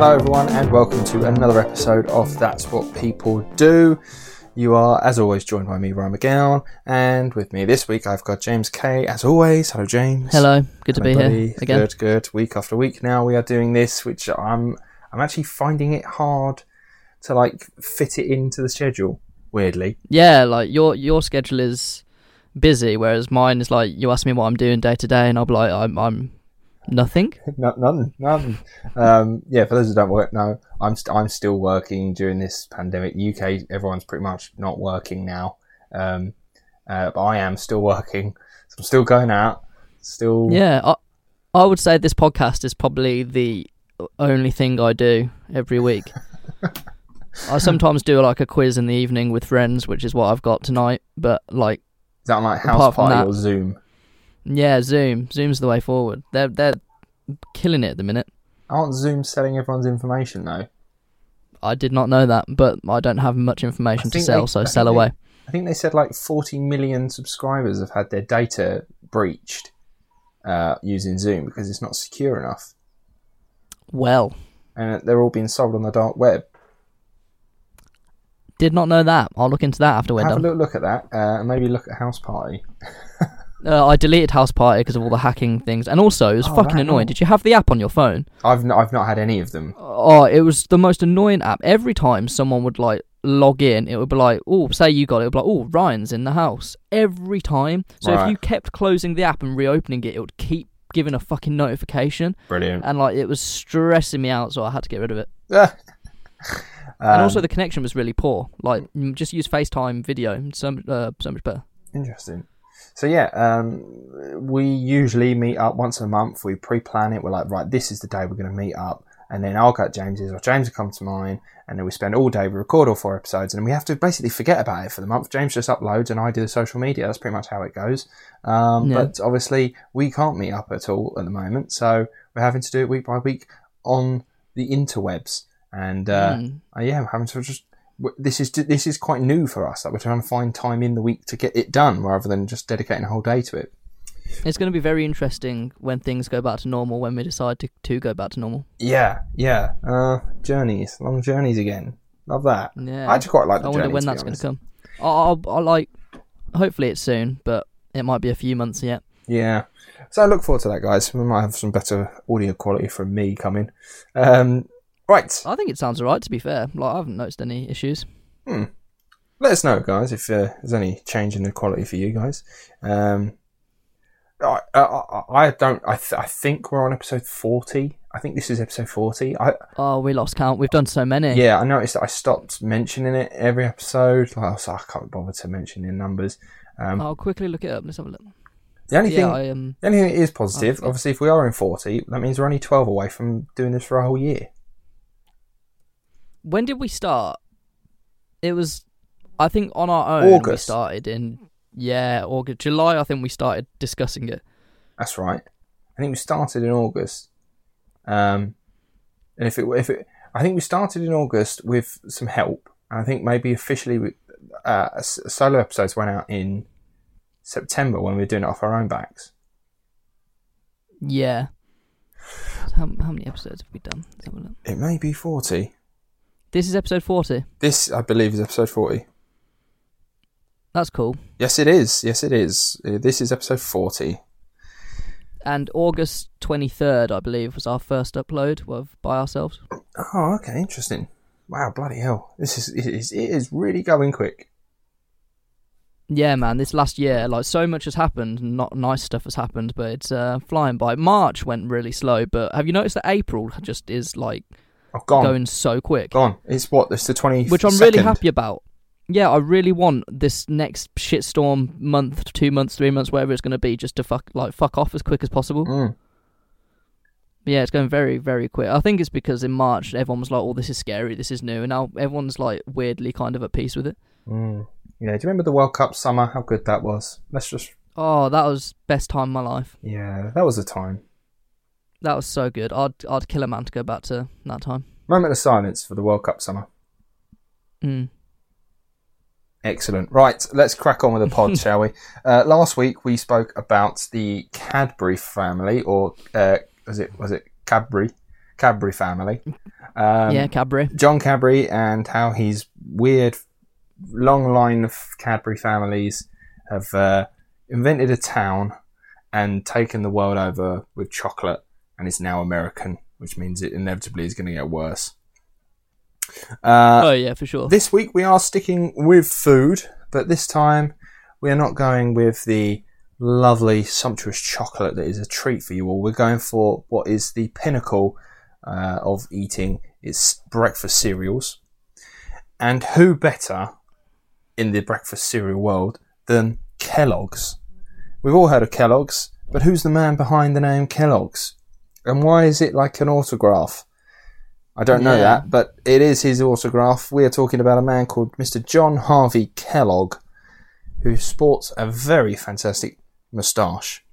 Hello, everyone, and welcome to another episode of That's What People Do. You are, as always, joined by me, Ryan McGowan, and with me this week I've got James Kay, as always. Hello, James. Hello, good to Hello, be buddy. here again. Good, good. Week after week now we are doing this, which I'm I'm actually finding it hard to like fit it into the schedule. Weirdly, Yeah, like your your schedule is busy, whereas mine is like you ask me what I'm doing day to day, and I'll be like I'm I'm nothing. No- none, none. Um, yeah, for those who don't work, no, I'm st- I'm still working during this pandemic. UK, everyone's pretty much not working now, um, uh, but I am still working. So I'm still going out. Still, Yeah, I I would say this podcast is probably the only thing I do every week. I sometimes do like a quiz in the evening with friends, which is what I've got tonight. But like, Is that like house party that- or Zoom? Yeah, Zoom, Zoom's the way forward. They're they're killing it at the minute. Aren't Zoom selling everyone's information though? I did not know that, but I don't have much information to sell, they- so I sell they- away. I think they said like 40 million subscribers have had their data breached uh, using Zoom because it's not secure enough, Well, and they're all being sold on the dark web. did not know that. I'll look into that after we're Have done. a little look at that, uh, and maybe look at House Party. Uh, I deleted House Party because of all the hacking things, and also it was Oh, fucking right, annoying. Did you have the app on your phone? I've not, I've not had any of them. Oh, it was the most annoying app. Every time someone would like log in, it would be like, "Oh, say you got it," it would be like, "Oh, Ryan's in the house." Every time. So Right. if you kept closing the app and reopening it, it would keep giving a fucking notification, Brilliant. and like it was stressing me out. So I had to get rid of it. and and also the connection was really poor. Like mm, just use FaceTime video, so uh, so much better. Interesting. So yeah, um, we usually meet up once a month. We pre-plan it. We're like, right, this is the day we're going to meet up, and then I'll go to James's or James will come to mine, and then we spend all day. We record all four episodes, and we have to basically forget about it for the month. James just uploads, and I do the social media. That's pretty much how it goes. Um, Yeah. But obviously, we can't meet up at all at the moment, so we're having to do it week by week on the interwebs, and uh, Mm. uh, yeah, we're having to just. This is this is quite new for us. That we're trying to find time in the week to get it done, rather than just dedicating a whole day to it. It's going to be very interesting when things go back to normal. When we decide to to go back to normal. Yeah, yeah. Uh, journeys, long journeys again. Love that. Yeah. I actually quite like the I wonder journey, when that's going to come. I'll, I'll, I'll like. Hopefully it's soon, but it might be a few months yet. Yeah. So I look forward to that, guys. We might have some better audio quality from me coming. Um, right. I think it sounds alright. To be fair, like I haven't noticed any issues. Let us know, guys, if uh, there's any change in the quality for you guys. Um, I, I, I don't. I, th- I think we're on episode forty. I think this is episode forty. I, Oh, we lost count. We've done so many. Yeah, I noticed that I stopped mentioning it every episode. Like, so I can't bother to mention the numbers. Um, I'll quickly look it up. Let's have a look. the only Yeah, thing, I um. the only thing that is positive, obviously, if we are in forty, that means we're only twelve away from doing this for a whole year. When did we start? It was, I think, on our own. We started in yeah August, July. I think we started discussing it. That's right. I think we started in August. Um, and if it, if it, I think we started in August with some help. And I think maybe officially, we- uh, solo episodes went out in September when we were doing it off our own backs. Yeah. How, how many episodes have we done? Let's have a look. It may be forty. This is episode forty. This, I believe, is episode forty. That's cool. Yes, it is. Yes, it is. Uh, This is episode 40. And August twenty third, I believe, was our first upload of by ourselves. Oh, okay. Interesting. Wow, bloody hell. This is, it is, it is really going quick. Yeah, man, this last year, like so much has happened. Not nice stuff has happened, but it's uh, flying by. March went really slow, but have you noticed that April just is like Oh, going so quick, Gone. It's what? It's the 20. which I'm really happy about. Yeah, I really want this next shitstorm month, two months, three months, whatever it's going to be, just to fuck like fuck off as quick as possible. Mm. Yeah, it's going very, very quick. I think it's because in March everyone was like, "Oh, this is scary, this is new," and now everyone's like weirdly kind of at peace with it. Mm. Yeah, do you remember the World Cup summer? How good that was. Let's just. Oh, that was best time of my life. Yeah, that was a time. That was so good. I'd I'd kill a man to go back to that time. Moment of silence for the World Cup summer. Mm. Excellent. Right, let's crack on with the pod, shall we? Uh, last week we spoke about the Cadbury family, or uh, was it was it Cadbury? Cadbury family. Um, yeah, Cadbury. John Cadbury and how his weird long line of Cadbury families have uh, invented a town and taken the world over with chocolate and it's now American, which means it inevitably is going to get worse. Uh, oh yeah, for sure. this week we are sticking with food, but this time we are not going with the lovely, sumptuous chocolate that is a treat for you all. We're going for what is the pinnacle uh, of eating. It's breakfast cereals. And who better in the breakfast cereal world than Kellogg's? We've all heard of Kellogg's, but who's the man behind the name Kellogg's? And why is it like an autograph? I don't know Yeah. that, but it is his autograph. We are talking about a man called Mr. John Harvey Kellogg, who sports a very fantastic moustache.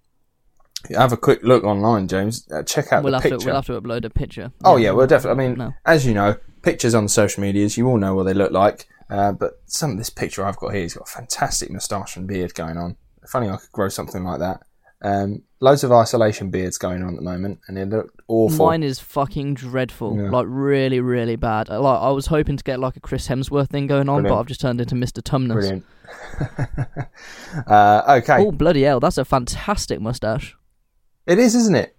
Have a quick look online, James. Uh, check out we'll the have picture. to we'll have to upload a picture. Oh yeah, well definitely. I mean, No. as you know, pictures on social medias, you all know what they look like. Uh, but some of this picture I've got here, he's got a fantastic moustache and beard going on. Funny, I could grow something like that. Um, loads of isolation beards going on at the moment, and they look awful. Mine is fucking dreadful, Yeah. like really, really bad. Uh, Like I was hoping to get like a Chris Hemsworth thing going on, but I've just turned into Mr. Tumnus. Brilliant. uh, okay, Oh bloody hell, that's a fantastic mustache. it is, isn't it?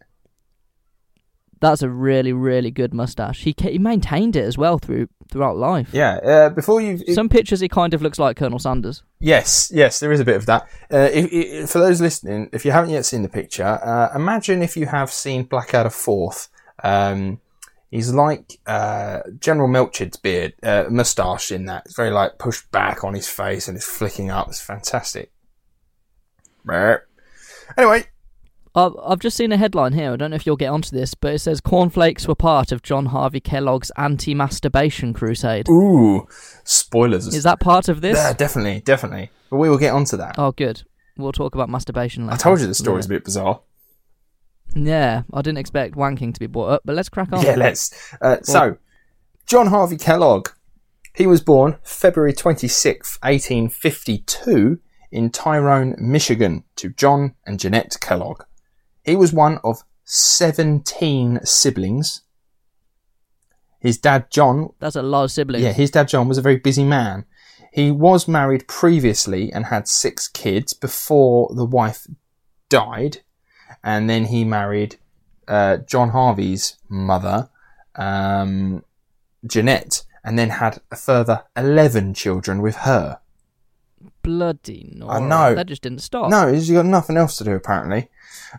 That's a really, really good mustache. He he maintained it as well through throughout life. Yeah. Uh, before you, Some pictures he kind of looks like Colonel Sanders. Yes, yes, there is a bit of that. Uh, if, if, for those listening, if you haven't yet seen the picture, uh, imagine if you have seen Blackadder Fourth. Um, he's like uh, General Melchett's beard, uh, moustache in that. It's very like pushed back on his face and it's flicking up. It's fantastic. Anyway, I've, I've just seen a headline here. I don't know if you'll get onto this, but it says cornflakes were part of John Harvey Kellogg's anti-masturbation crusade. ooh, spoilers. Is that part of this? Yeah, definitely, definitely. But we will get onto that. Oh, good. We'll talk about masturbation later. I told you the story's a bit bizarre. Yeah, I didn't expect wanking to be brought up, but let's crack on. Yeah, let's. Uh, so, John Harvey Kellogg. He was born February 26th, 1852, in Tyrone, Michigan, to John and Jeanette Kellogg. He was one of 17 siblings. His dad, John, That's a lot of siblings. yeah, his dad John was a very busy man. He was married previously and had six kids before the wife died, and then he married uh, John Harvey's mother, um, Jeanette, and then had a further eleven children with her. Bloody no. I know. That just didn't stop. No, he's got nothing else to do apparently.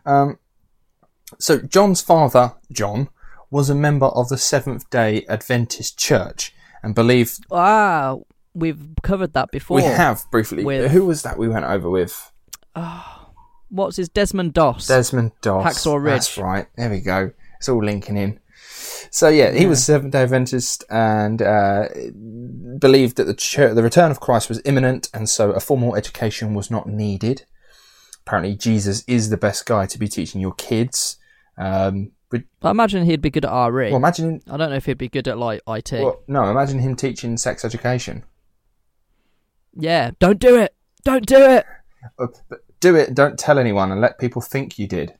Um, so John's father, John, was a member of the Seventh Day Adventist Church and believed Ah, we've covered that before. We have briefly. With- Who was that we went over with? What's his Desmond Doss? Desmond Doss. Hacksaw Ridge. That's right. There we go. It's all linking in. So yeah, he was Seventh Day Adventist and uh, believed that the church, the return of Christ was imminent, and so a formal education was not needed. Apparently, Jesus is the best guy to be teaching your kids. Um, but I imagine he'd be good at RE. well, imagine. I don't know if he'd be good at like IT. Well, no, imagine him teaching sex education. Yeah, don't do it. Don't do it. Uh, do it. Don't tell anyone, and let people think you did.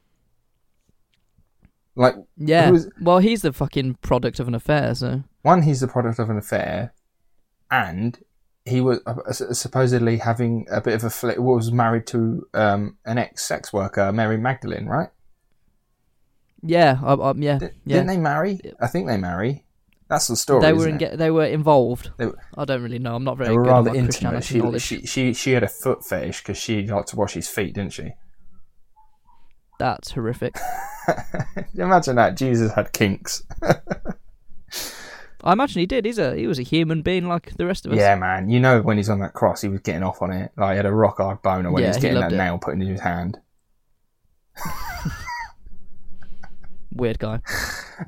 Like Yeah. Is- Well, he's the fucking product of an affair, so. one, he's the product of an affair, and he was uh, supposedly having a bit of a was married to um, an ex-sex worker, Mary Magdalene, right? Yeah, I, yeah, D- yeah. Didn't they marry? I think they marry. That's the story. They were in, they were involved. They were- I don't really know. I'm not very They were rather intimate. She, she she she had a foot fetish because she liked to wash his feet, didn't she? That's horrific. Imagine that Jesus had kinks. I imagine he did. He's a he was a human being like the rest of us. Yeah, man. You know when he's on that cross, he was getting off on it. Like he had a rock hard boner when he Yeah, was he getting that it. nail put into his hand. Weird guy.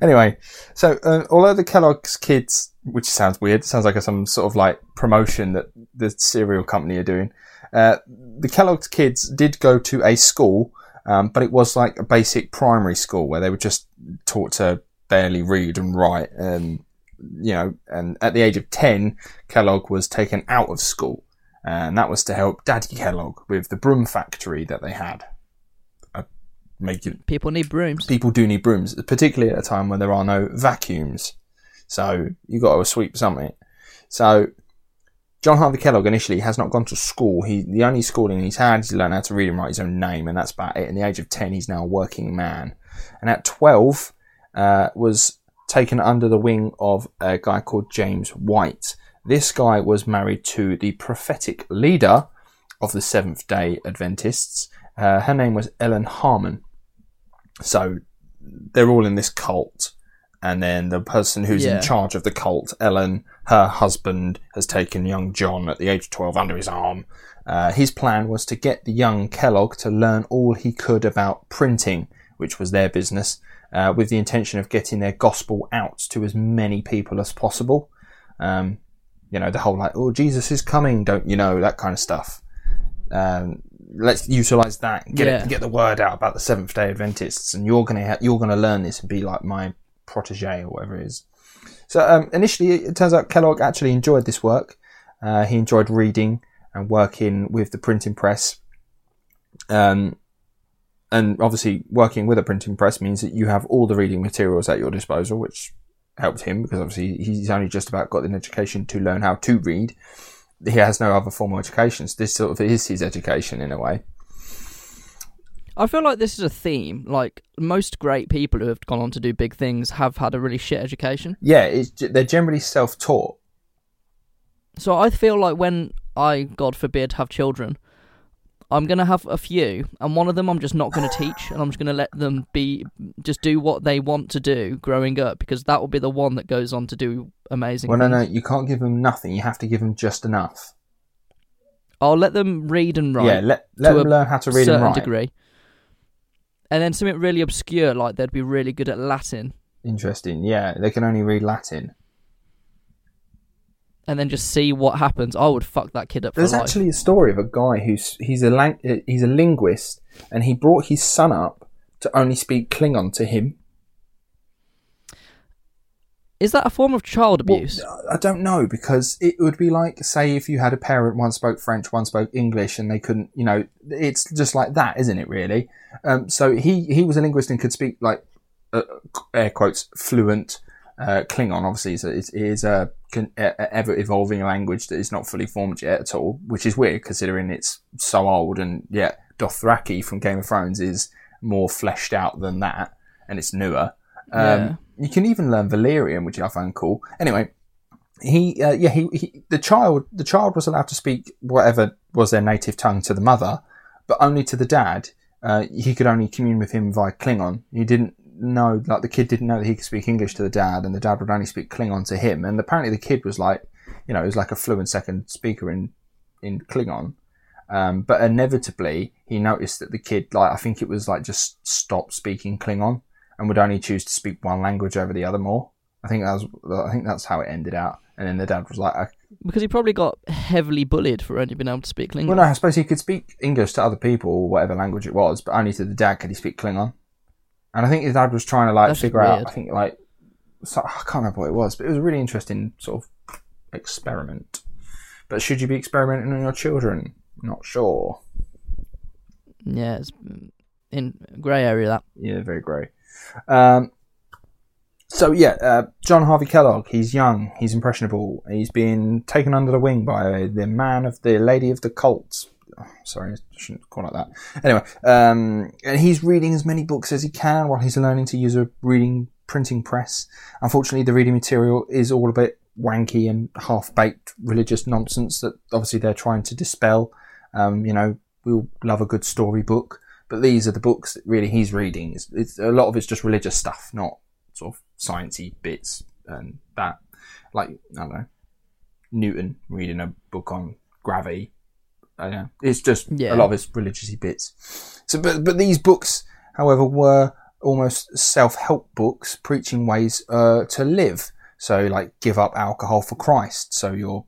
Anyway, so uh, although the Kellogg's kids, which sounds weird, sounds like some sort of like promotion that the cereal company are doing. Uh, the Kellogg's kids did go to a school, um, but it was like a basic primary school where they were just taught to barely read and write. And you know, and at the age of ten, Kellogg was taken out of school, and that was to help Daddy Kellogg with the broom factory that they had. Uh, making People need brooms. people do need brooms, particularly at a time when there are no vacuums. So you've got to sweep something. So John Harvey Kellogg initially has not gone to school. He the only schooling he's had is learn how to read and write his own name, and that's about it. In the age of ten, he's now a working man, and at twelve, uh, was taken under the wing of a guy called James White. This guy was married to the prophetic leader of the Seventh Day Adventists. Uh, her name was Ellen Harmon. So they're all in this cult, and then the person who's Yeah. in charge of the cult, Ellen, her husband, has taken young John at the age of 12 under his arm. Uh, his plan was to get the young Kellogg to learn all he could about printing, which was their business, uh, with the intention of getting their gospel out to as many people as possible. Um, you know, the whole like, oh, Jesus is coming, don't you know, that kind of stuff. Um, let's utilize that, get Yeah. it, get the word out about the Seventh Day Adventists, and you're gonna ha- you're gonna learn this and be like my protege or whatever it is. So um, initially, it turns out Kellogg actually enjoyed this work. Uh, he enjoyed reading and working with the printing press. Um, and obviously, working with a printing press means that you have all the reading materials at your disposal, which helped him because obviously he's only just about got an education to learn how to read. He has no other formal education. So this sort of is his education in a way. I feel like this is a theme. Like most great people who have gone on to do big things have had a really shit education. Yeah, it's, they're generally self-taught. So I feel like when I, God forbid, have children, I'm gonna have a few, and one of them I'm just not gonna teach, and I'm just gonna let them be, just do what they want to do growing up, because that will be the one that goes on to do amazing. Well, no, things. no, you can't give them nothing. You have to give them just enough. I'll let them read and write Yeah, let let To them learn how to read and write. degree, and then something really obscure like they'd be really good at Latin, Interesting. Yeah, they can only read Latin. And then just see what happens. I would fuck that kid up for There's life. actually a story of a guy who's he's a lang- uh, he's a linguist, and he brought his son up to only speak Klingon to him. Is that a form of child Well, abuse? I don't know because it would be like say if you had a parent one spoke French, one spoke English, and they couldn't, you know, it's just like that, isn't it? Really. Um, so he he was a linguist and could speak like uh, air quotes fluent uh, Klingon. Obviously, is it is a, a a ever evolving language that is not fully formed yet at all, which is weird considering it's so old. And yet Dothraki from Game of Thrones is more fleshed out than that, and it's newer. Um, Yeah. You can even learn Valyrian, which I found cool. Anyway, he, uh, yeah, he, he, the child, the child was allowed to speak whatever was their native tongue to the mother, but only to the dad. Uh, he could only commune with him via Klingon. He didn't know, like the kid didn't know that he could speak English to the dad, and the dad would only speak Klingon to him. And apparently, the kid was like, you know, he was like a fluent second speaker in in Klingon. Um, but inevitably, he noticed that the kid, like, I think it was like just stopped speaking Klingon and would only choose to speak one language over the other more. I think that was, I think that's how it ended out. And then the dad was like, Because he probably got heavily bullied for only being able to speak Klingon. well, no, I suppose he could speak English to other people, or whatever language it was, but only to the dad could he speak Klingon. And I think his dad was trying to like That's figure out. I think like so, I can't remember what it was, but it was a really interesting sort of experiment. But should you be experimenting on your children? Not sure. Yeah, it's in grey area that. Yeah, very grey. Um, so yeah, uh, John Harvey Kellogg. He's young. He's impressionable. He's been taken under the wing by the man of the lady of the cult. Oh, sorry, I shouldn't call it that. Anyway, um, and he's reading as many books as he can while he's learning to use a reading printing press. Unfortunately, the reading material is all a bit wanky and half-baked religious nonsense that obviously they're trying to dispel. Um, you know, we all love a good storybook, but these are the books that really he's reading. It's, it's a lot of it's just religious stuff, not sort of sciencey bits and that. Like I don't know, Newton reading a book on gravity. I don't know. It's just Yeah. a lot of it's religious bits. So, but but these books, however, were almost self-help books preaching ways uh, to live. So, like, give up alcohol for Christ. So your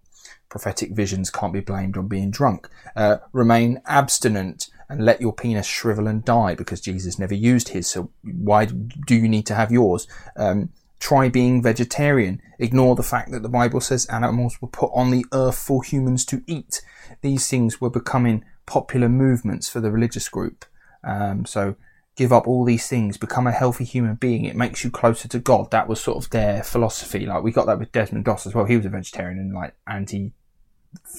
prophetic visions can't be blamed on being drunk. Uh, remain abstinent and let your penis shrivel and die because Jesus never used his. So why do you need to have yours? Um, try being vegetarian. Ignore the fact that the Bible says animals were put on the earth for humans to eat. These things were becoming popular movements for the religious group. Um, so give up all these things, become a healthy human being. It makes you closer to God. That was sort of their philosophy. Like we got that with Desmond Doss as well. He was a vegetarian and like anti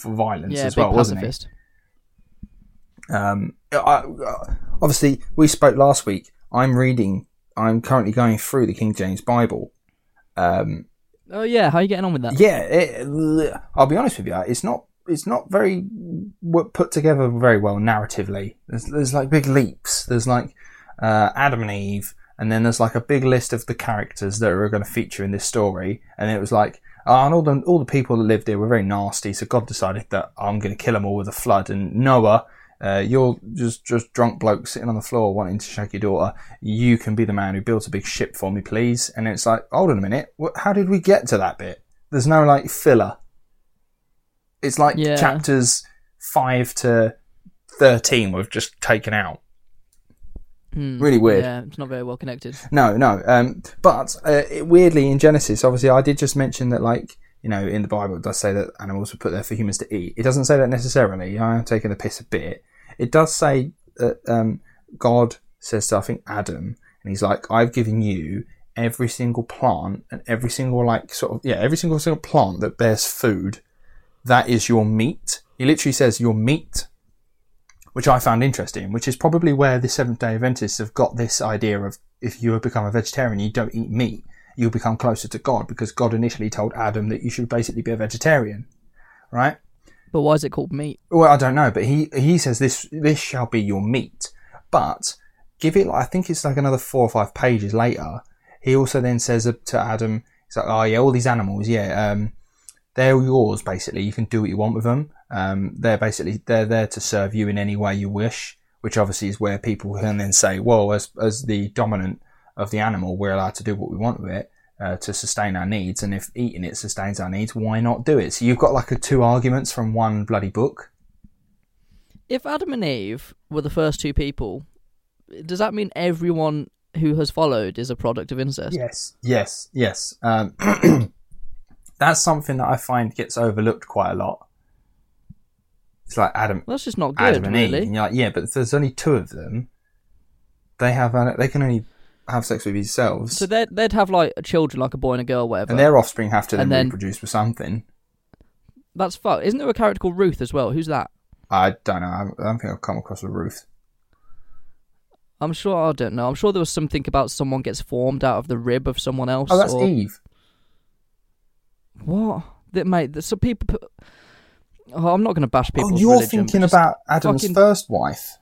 violence Yeah, as well, wasn't he? Um, I- obviously, we spoke last week. I'm reading. I'm currently going through the King James Bible. Um, Oh yeah, how are you getting on with that? yeah, it, I'll be honest with you. It's not. It's not very put together very well narratively. There's, there's like big leaps. There's like uh, Adam and Eve, and then there's like a big list of the characters that are going to feature in this story. And it was like, oh, and all the all the people that lived here were very nasty. So God decided that I'm going to kill them all with a flood. And Noah, uh, you're just just drunk bloke sitting on the floor wanting to shag your daughter. You can be the man who builds a big ship for me, please. And it's like, hold on a minute, what, how did we get to that bit? There's no like filler. It's like Yeah. chapters five to thirteen we've just taken out. Hmm. Really weird. Yeah, it's not very well connected. No, no. Um, but uh, it, weirdly, in Genesis, obviously, I did just mention that, like, you know, in the Bible, it does say that animals were put there for humans to eat. It doesn't say that necessarily. I am taking the piss a bit. It does say that um, God says to, I think, Adam, and he's like, I've given you every single plant and every single, like, sort of, yeah, every single single plant that bears food. That is your meat. He literally says your meat which I found interesting, which is probably where the Seventh day Adventists have got this idea of if you have become a vegetarian, you don't eat meat, you'll become closer to God because God initially told Adam that you should basically be a vegetarian, right? But why is it called meat? Well, I don't know, but he, he says this, this shall be your meat, but give it, I think it's like another four or five pages later. He also then says to Adam, he's like, oh yeah, all these animals, yeah, um, they're yours basically. You can do what you want with them. Um, they're basically they're there to serve you in any way you wish, which obviously is where people can then say, well, as as the dominant of the animal, we're allowed to do what we want with it uh, to sustain our needs, and if eating it sustains our needs, why not do it? So you've got like a two arguments from one bloody book. If Adam and Eve were the first two people, does that mean everyone who has followed is a product of incest? Yes, yes, yes. Um, that's something that I find gets overlooked quite a lot. It's like Adam, that's just not good, Adam and Eve, really. and you're like, yeah, but there's only two of them, they have uh, they can only have sex with themselves, So they'd, they'd have like children, like a boy and a girl, whatever. and their offspring have to then, And then- reproduce with something. That's fuck. Isn't there a character called Ruth as well? Who's that? I don't know. I I don't think I've come across a Ruth. I'm sure I don't know. I'm sure there was something about someone gets formed out of the rib of someone else. Oh, that's or... Eve. What? That mate. That some people. Put... Oh, I'm not going to bash people. oh, you're thinking about Adam's fucking- first wife.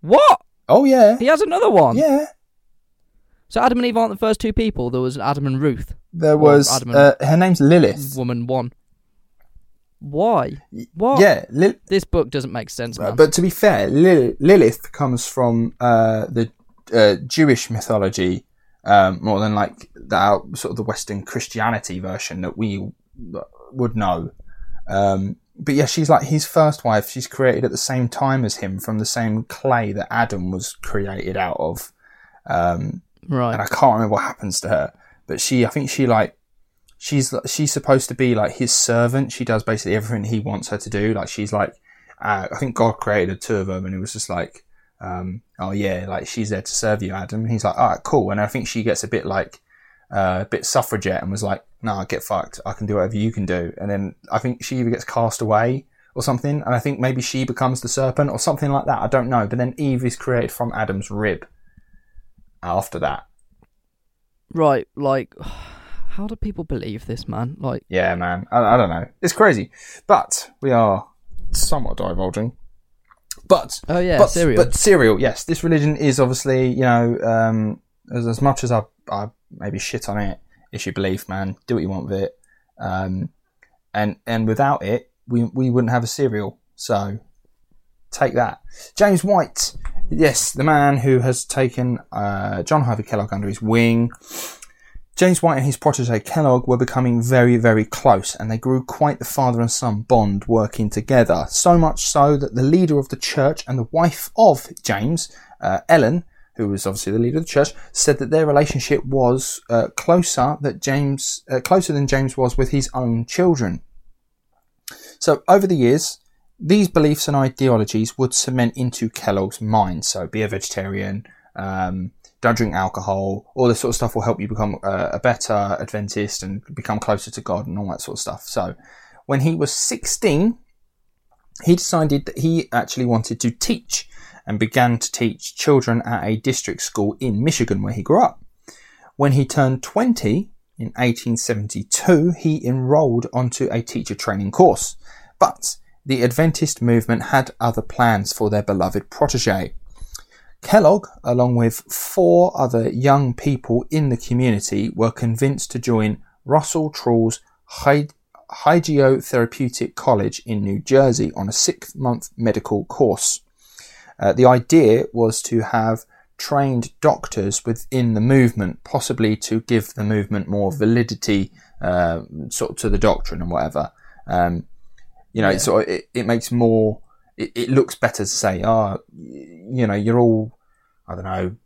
what? Oh yeah, He has another one. yeah. So Adam and Eve aren't the first two people. There was Adam and Ruth. There was Adam and- uh, her name's Lilith. Woman one. Why? What? Yeah, Lil- This book doesn't make sense, man. but to be fair, Lil- Lilith comes from uh, the uh, Jewish mythology um, more than like the sort of the Western Christianity version that we would know. Um, but yeah, she's like his first wife. She's created at the same time as him from the same clay that Adam was created out of. Um, right. and I can't remember what happens to her. But she, I think she like, she's she's supposed to be like his servant. She does basically everything he wants her to do. Like she's like, uh, I think God created the two of them, and it was just like, um, oh yeah, like she's there to serve you, Adam. And he's like, all right, cool. And I think she gets a bit like, uh, a bit suffragette, and was like, nah, get fucked. I can do whatever you can do. And then I think she either gets cast away or something, and I think maybe she becomes the serpent or something like that. I don't know. But then Eve is created from Adam's rib. After that. Right. Like, how do people believe this, man? Like, Yeah, man. I, I don't know. It's crazy. But we are somewhat divulging. But oh yeah, but cereal. but cereal, yes. This religion is obviously, you know, um, as as much as I I maybe shit on it, it's your belief, man. Do what you want with it. Um, and and without it, we we wouldn't have a cereal. So take that, James White. Yes, the man who has taken uh, John Harvey Kellogg under his wing. James White and his protege Kellogg were becoming very, very close, and they grew quite the father and son bond working together. So much so that the leader of the church and the wife of James, uh, Ellen, who was obviously the leader of the church, said that their relationship was uh, closer that James uh, closer than James was with his own children. So over the years, these beliefs and ideologies would cement into Kellogg's mind. So be a vegetarian, um, don't drink alcohol, all this sort of stuff will help you become uh, a better Adventist and become closer to God and all that sort of stuff. So when he was 16, he decided that he actually wanted to teach and began to teach children at a district school in Michigan where he grew up. When he turned 20 in 1872, he enrolled onto a teacher training course. But the Adventist movement had other plans for their beloved protege. Kellogg, along with four other young people in the community, were convinced to join Russell Trall's Hygeio-Therapeutic College in New Jersey on a six month medical course. Uh, the idea was to have trained doctors within the movement, possibly to give the movement more validity, uh, sort of to the doctrine and whatever. Um, you know, yeah. so it, it makes more, it, it looks better to say, ah, oh, you know, you're all, I don't know,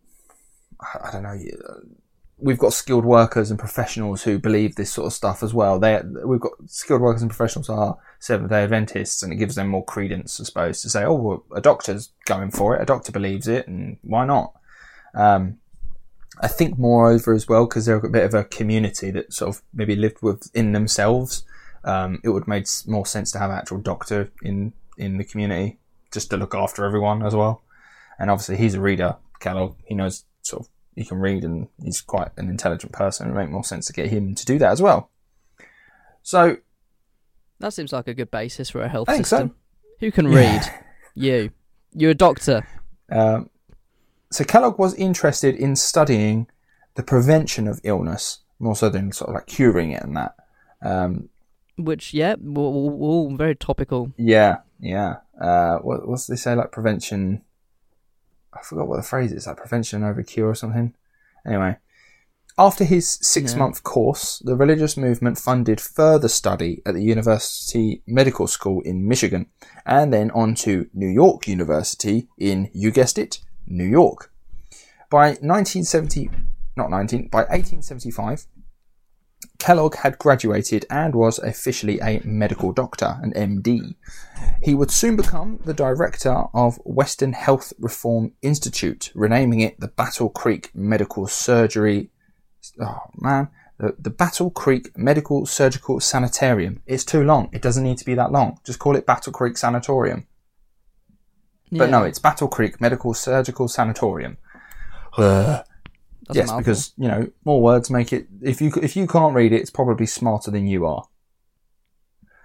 I don't know. We've got skilled workers and professionals who believe this sort of stuff as well. They, we've got skilled workers and professionals are Seventh Day Adventists, and it gives them more credence, I suppose, to say, "Oh, well, a doctor's going for it. A doctor believes it, and why not?" Um, I think, moreover, as well, because they're a bit of a community that sort of maybe lived within themselves, um, it would make more sense to have an actual doctor in in the community just to look after everyone as well. And obviously, he's a reader, Kellogg. He knows sort of he can read, and he's quite an intelligent person. It would make more sense to get him to do that as well. So that seems like a good basis for a health system. So. Who can read? you. You're a doctor. Um, so Kellogg was interested in studying the prevention of illness more so than sort of like curing it and that. Um, Which, yeah, all very topical. Yeah, yeah. Uh, what, what's they say like prevention? I forgot what the phrase is, like prevention over cure or something. Anyway, after his six yeah. month course, the religious movement funded further study at the University Medical School in Michigan and then on to New York University in, you guessed it, New York. By 1970, not 19, by 1875, Kellogg had graduated and was officially a medical doctor, an MD. He would soon become the director of Western Health Reform Institute, renaming it the Battle Creek Medical Surgery. Oh man, the, the Battle Creek Medical Surgical Sanitarium. It's too long. It doesn't need to be that long. Just call it Battle Creek Sanatorium. Yeah. But no, it's Battle Creek Medical Surgical Sanatorium. Uh, yes, because you know more words make it. If you if you can't read it, it's probably smarter than you are.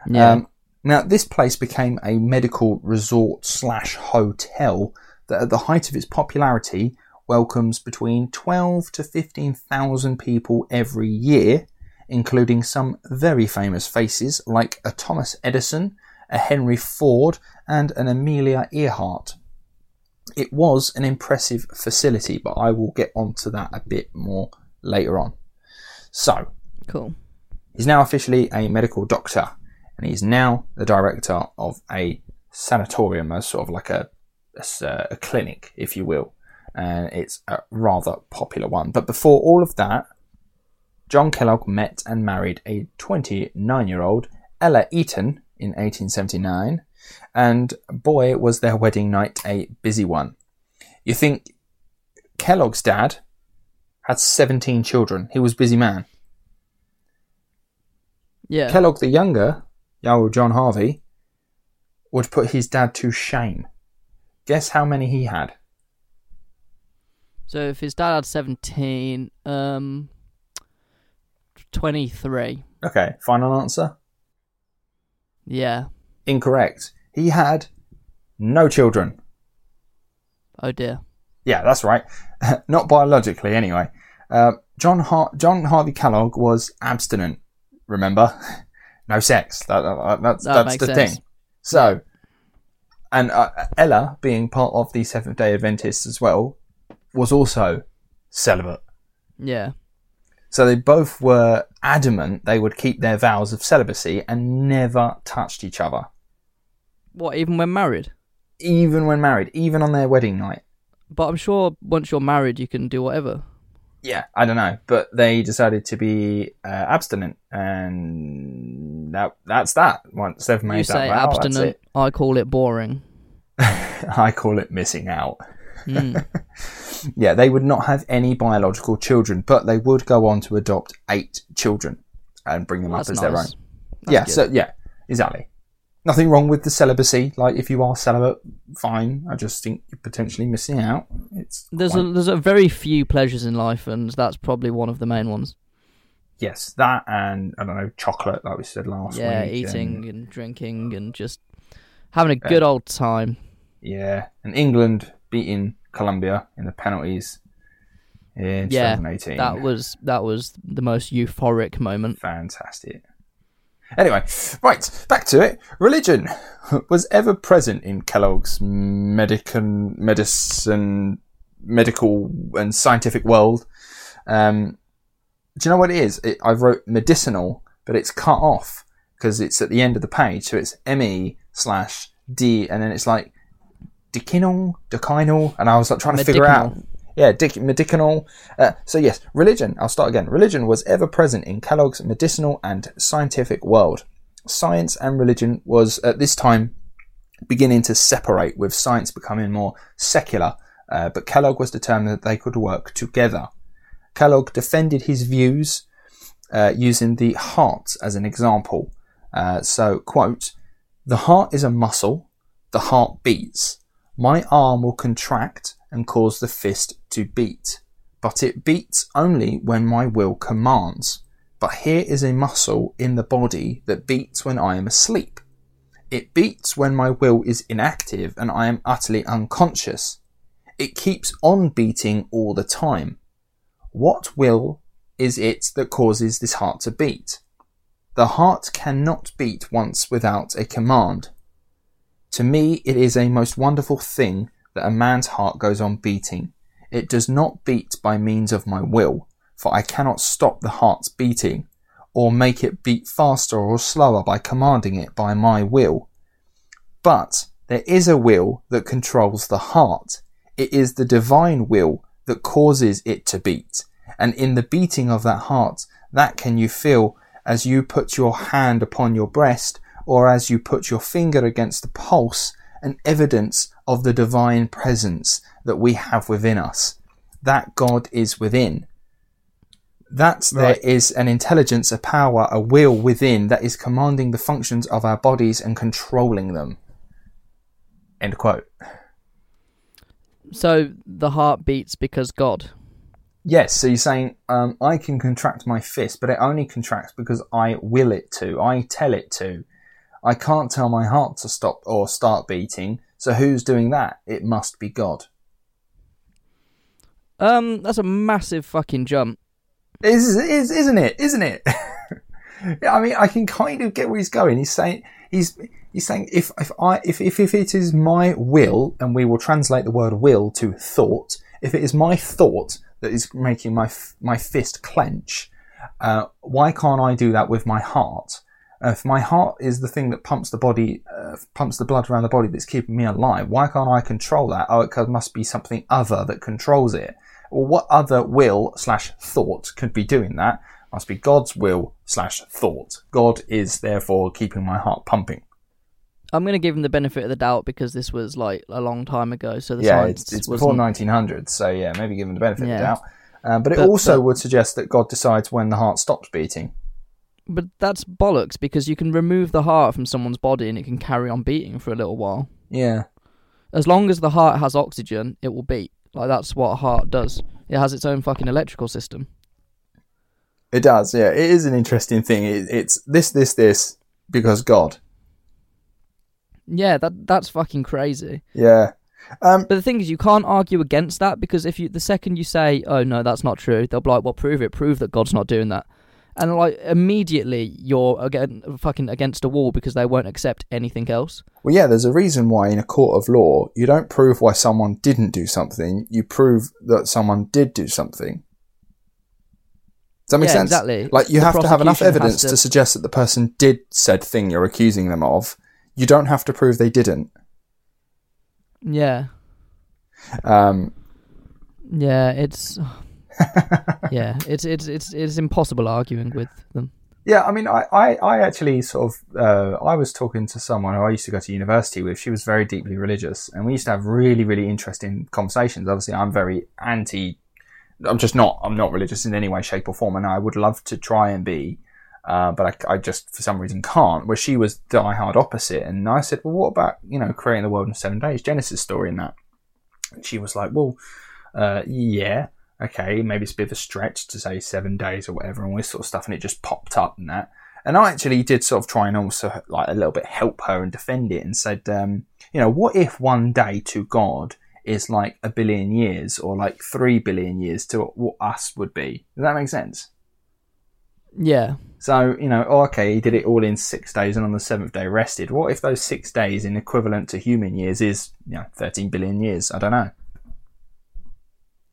Yeah. Um, now, this place became a medical resort slash hotel that, at the height of its popularity, welcomes between twelve to fifteen thousand people every year, including some very famous faces like a Thomas Edison, a Henry Ford, and an Amelia Earhart. It was an impressive facility, but I will get onto that a bit more later on. So, cool. He's now officially a medical doctor, and he's now the director of a sanatorium, as sort of like a, a, a clinic, if you will. And it's a rather popular one. But before all of that, John Kellogg met and married a 29 year old Ella Eaton in 1879, and boy, was their wedding night a busy one. You think Kellogg's dad had 17 children. He was busy man. Yeah. Kellogg the younger, Yahoo John Harvey, would put his dad to shame. Guess how many he had? So if his dad had 17, um, 23. Okay, final answer? Yeah. Incorrect. He had no children. Oh dear. Yeah, that's right. Not biologically, anyway. Uh, John Har- John Harvey Kellogg was abstinent. Remember, no sex. That, that, that's that that's the sense. thing. So, and uh, Ella, being part of the Seventh Day Adventists as well, was also celibate. Yeah. So they both were adamant they would keep their vows of celibacy and never touched each other. What, even when married? Even when married, even on their wedding night. But I'm sure once you're married, you can do whatever. Yeah, I don't know. But they decided to be uh, abstinent and that that's that. Once they've made you that say vow, that's abstinent. I call it boring. I call it missing out. Mm. Yeah, they would not have any biological children, but they would go on to adopt eight children and bring them That's up as their own. That's yeah, good. so yeah, exactly. Nothing wrong with the celibacy. Like if you are celibate, fine. I just think you're potentially missing out. It's There's quite- a there's a very few pleasures in life, and that's probably one of the main ones. yes, that and I don't know chocolate, like we said last yeah, week. Yeah, eating and- and drinking and just having a good old time. yeah, and England beating Colombia in the penalties in Yeah, 2018. That was that was the most euphoric moment. fantastic. Anyway, right, back to it. Religion was ever present in Kellogg's medican, medicine, medical and scientific world. Um, do you know what it is? It, I wrote medicinal, but it's cut off because it's at the end of the page. So it's ME slash D, and then it's like decinal, decinal, and I was like trying to figure out. Yeah, dic- medicinal. Uh, so yes, religion. I'll start again. Religion was ever present in Kellogg's medicinal and scientific world. Science and religion was at this time beginning to separate, with science becoming more secular. Uh, but Kellogg was determined that they could work together. Kellogg defended his views uh, using the heart as an example. Uh, so, quote, the heart is a muscle, the heart beats. My arm will contract and cause the fist to beat, but it beats only when my will commands. But here is a muscle in the body that beats when I am asleep. It beats when my will is inactive and I am utterly unconscious. It keeps on beating all the time. What will is it that causes this heart to beat? The heart cannot beat once without a command. To me, it is a most wonderful thing that a man's heart goes on beating. It does not beat by means of my will, for I cannot stop the heart's beating, or make it beat faster or slower by commanding it by my will. But there is a will that controls the heart. It is the divine will that causes it to beat. And in the beating of that heart, that can you feel as you put your hand upon your breast or as you put your finger against the pulse, an evidence of the divine presence that we have within us. That God is within. That there Right. is an intelligence, a power, a will within that is commanding the functions of our bodies and controlling them. End quote. So the heart beats because God. Yes, so you're saying um, I can contract my fist, but it only contracts because I will it to. I tell it to. I can't tell my heart to stop or start beating. So who's doing that? It must be God. Um, that's a massive fucking jump. Is, is isn't it? Isn't it? yeah, I mean, I can kind of get where he's going. He's saying he's he's saying if if I if if, if it is my will, and we will translate the word will to thought. If it is my thought that is making my my fist clench, uh, why can't I do that with my heart? Uh, if my heart is the thing that pumps the body, uh, pumps the blood around the body that's keeping me alive, why can't I control that? Oh, it must be something other that controls it. Or what other will slash thought could be doing that? Must be God's will slash thought. God is therefore keeping my heart pumping. I'm going to give him the benefit of the doubt because this was like a long time ago. So the yeah, science it's, it's before 1900, so yeah, maybe give him the benefit Yeah. of the doubt. Uh, but it But- also but- would suggest that God decides when the heart stops beating. But that's bollocks because you can remove the heart from someone's body and it can carry on beating for a little while. Yeah. As long as the heart has oxygen, it will beat. Like that's what a heart does. It has its own fucking electrical system. It does, yeah. It is an interesting thing. It, it's this, this, this, because God. Yeah, that that's fucking crazy. Yeah. Um, But the thing is, you can't argue against that because if you the second you say, "Oh no, that's not true," they'll be like, "Well, prove it. Prove that God's not doing that." And like immediately you're again fucking against a wall because they won't accept anything else. well, yeah, there's a reason why in a court of law, you don't prove why someone didn't do something, you prove that someone did do something. Does that make Yeah, sense? exactly. Like, you The have to have enough evidence to... to- suggest that the person did said thing you're accusing them of. You don't have to prove they didn't. Yeah, Um, yeah, it's yeah, it's it's it's it's impossible arguing with them. Yeah, I mean, I, I, I actually sort of, uh, I was talking to someone who I used to go to university with. She was very deeply religious, and we used to have really, really interesting conversations. Obviously, I'm very anti. I'm just not. I'm not religious in any way, shape, or form, and I would love to try and be, uh, but I, I just for some reason can't. Where she was die hard opposite, and I said, well, what about you know creating the world in seven days? Genesis story in that. And she was like, well, uh, yeah okay, maybe it's a bit of a stretch to say seven days or whatever, and all this sort of stuff, and it just popped up and that. And I actually did sort of try and also like a little bit help her and defend it, and said, um, you know, what if one day to God is like a billion years or like three billion years to what us would be? Does that make sense? Yeah. So, you know, oh, okay, he did it all in six days and on the seventh day rested. What if those six days in equivalent to human years is, you know, 13 billion years? I don't know.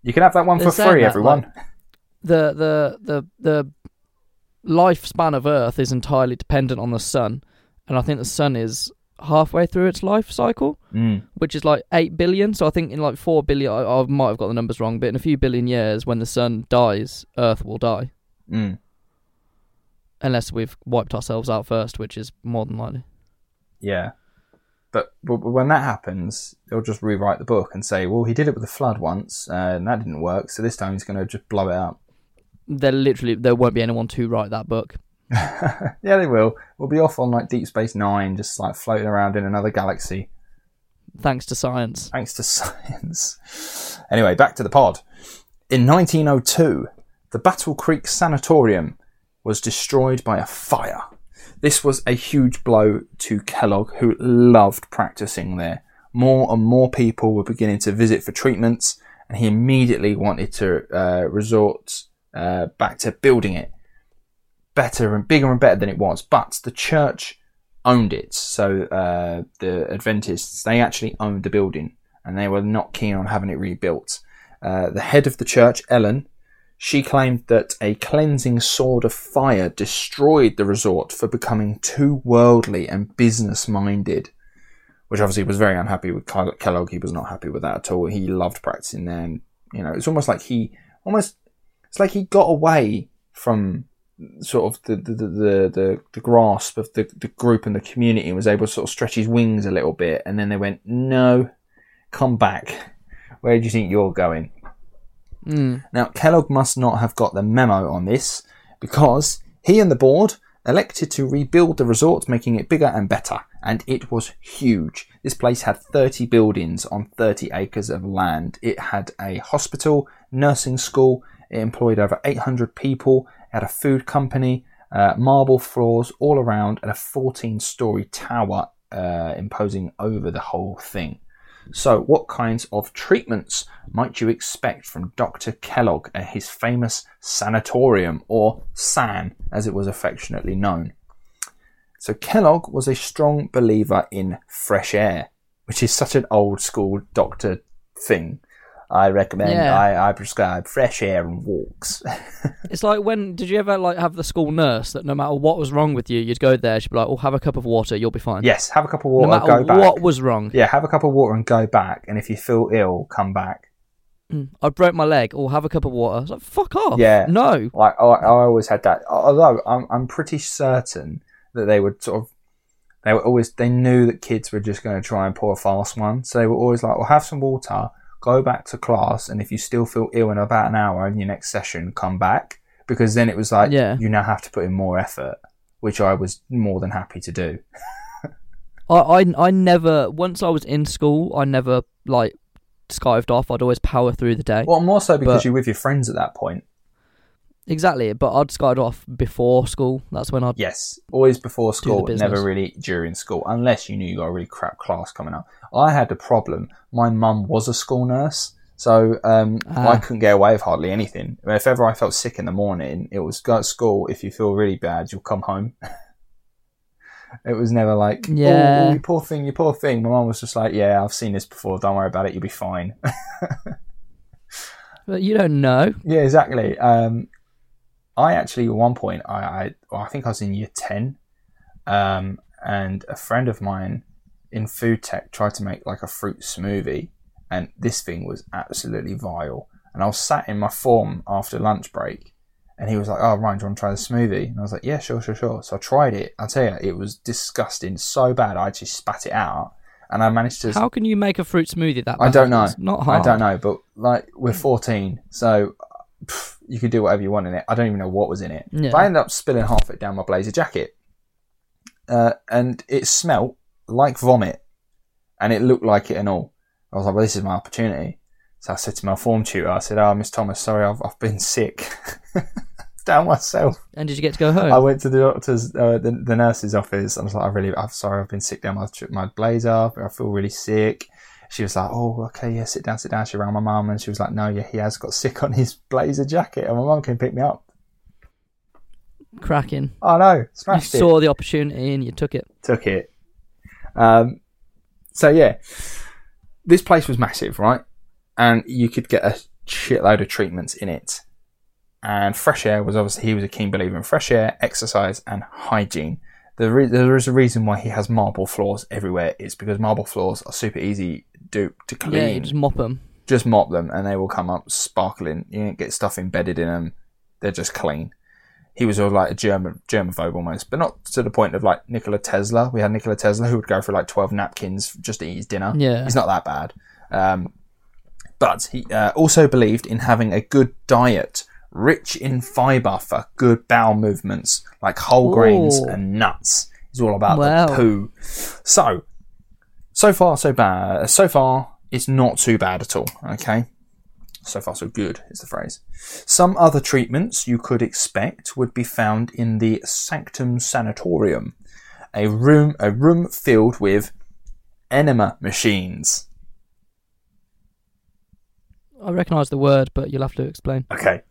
You can have that one They're for free, that, everyone. like- The the the the lifespan of Earth is entirely dependent on the sun, and I think the sun is halfway through its life cycle, Mm. which is like eight billion. So I think in like four billion, I, I might have got the numbers wrong, but in a few billion years, when the sun dies, Earth will die, Mm. unless we've wiped ourselves out first, which is more than likely. Yeah. But, but when that happens, they'll just rewrite the book and say, well, he did it with the flood once, uh, and that didn't work, so this time he's going to just blow it up. There literally there won't be anyone to write that book. yeah, they will. We'll be off on like Deep Space Nine, just like floating around in another galaxy, Thanks to science. thanks to science. Anyway, back to the pod. In 1902, the Battle Creek Sanatorium was destroyed by a fire. This was a huge blow to Kellogg, who loved practicing there. More and more people were beginning to visit for treatments, and he immediately wanted to uh, resort uh, back to building it better and bigger and better than it was. But the church owned it, so uh, the Adventists they actually owned the building, and they were not keen on having it rebuilt. Uh, the head of the church, Ellen, she claimed that a cleansing sword of fire destroyed the resort for becoming too worldly and business minded. Which obviously was very unhappy with Kellogg. He was not happy with that at all. He loved practicing there, and you know, it's almost like he almost it's like he got away from sort of the the, the, the, the, grasp of the, the group and the community and was able to sort of stretch his wings a little bit and then they went no come back where do you think you're going Mm. now kellogg must not have got the memo on this because he and the board elected to rebuild the resort making it bigger and better and it was huge. This place had 30 buildings on 30 acres of land. It had a hospital nursing school it employed over 800 people it had a food company uh, marble floors all around and a 14 story tower uh, imposing over the whole thing so, what kinds of treatments might you expect from Dr. Kellogg at his famous sanatorium, or SAN as it was affectionately known? So, Kellogg was a strong believer in fresh air, which is such an old school doctor thing. I recommend, Yeah. I, I prescribe fresh air and walks. It's like when did you ever like have the school nurse that no matter what was wrong with you, you'd go there, she'd be like, "Oh, have a cup of water, you'll be fine." yes, have a cup of water. No matter go back. what was wrong, Yeah, have a cup of water and go back. And if you feel ill, come back. Mm. I broke my leg. Or have a cup of water. I was like, "Fuck off!" Yeah. no. Like I, I always had that. Although I'm, I'm pretty certain that they would sort of, they were always they knew that kids were just going to try and pour a fast one, so they were always like, "Well, have some water, go back to class, and if you still feel ill in about an hour in your next session, come back." Because then it was like, Yeah. you now have to put in more effort, which I was more than happy to do. I, I I never once I was in school, I never like skived off. I'd always power through the day. Well, more so because But- you're with your friends at that point. Exactly, but I'd skived off before school. That's when I'd Yes, always before school, never really during school, unless you knew you got a really crap class coming up. I had a problem. My mum was a school nurse, so um, Ah. I couldn't get away with hardly anything. If ever I felt sick in the morning, it was go to school. If you feel really bad, you'll come home. it was never like, yeah, Yeah. oh, you poor thing, you poor thing. My mum was just like, yeah, I've seen this before. Don't worry about it. You'll be fine. But you don't know. Yeah, exactly. Um, I actually, at one point, I, I, well, I think I was in year 10, um, and a friend of mine in food tech tried to make like a fruit smoothie, and this thing was absolutely vile. And I was sat in my form after lunch break, And he was like, "Oh, Ryan, do you want to try the smoothie?" And I was like, "Yeah, sure, sure, sure." So I tried it. I tell you, it was disgusting, so bad. I actually spat it out, and I managed to. How can you make a fruit smoothie that? I don't know. It's not hard. I don't know, but like we're 14, so pff, you could do whatever you want in it. I don't even know what was in it. Yeah. But I ended up spilling half of it down my blazer jacket, uh, and it smelt like vomit, and it looked like it and all. I was like, "Well, this is my opportunity." So I said to my form tutor, "I said, oh, Miss Thomas, sorry, I've I've been sick." down myself. And did you get to go home? I went to the doctor's, uh, the, the nurse's office. I was like, I really, I'm sorry, I've been sick down my my blazer. I feel really sick. She was like, oh, okay, yeah, sit down, sit down. She rang my mum and she was like, no, yeah, he has got sick on his blazer jacket, and my mum came pick me up. Cracking. Oh no, You it. saw the opportunity and you took it. Took it. Um, so yeah, this place was massive, right? And you could get a shitload of treatments in it. And fresh air was obviously he was a keen believer in fresh air, exercise, and hygiene. Re- there is a reason why he has marble floors everywhere. It's because marble floors are super easy to to clean. Yeah, you just mop them. just mop them and they will come up sparkling. You don't get stuff embedded in them. They're just clean. He was all like a German germaphobe almost, but not to the point of like Nikola Tesla. We had Nikola Tesla who would go for like twelve napkins just to eat his dinner. Yeah. he's not that bad. Um, but he uh, also believed in having a good diet, rich in fiber for good bowel movements, like whole grains and nuts. It's all about Wow. the poo. So, so far so bad. So far, it's not too bad at all. Okay. So far, so good is the phrase. Some other treatments you could expect would be found in the Sanctum Sanatorium, a room a room filled with enema machines. I recognise the word, but you'll have to explain. Okay.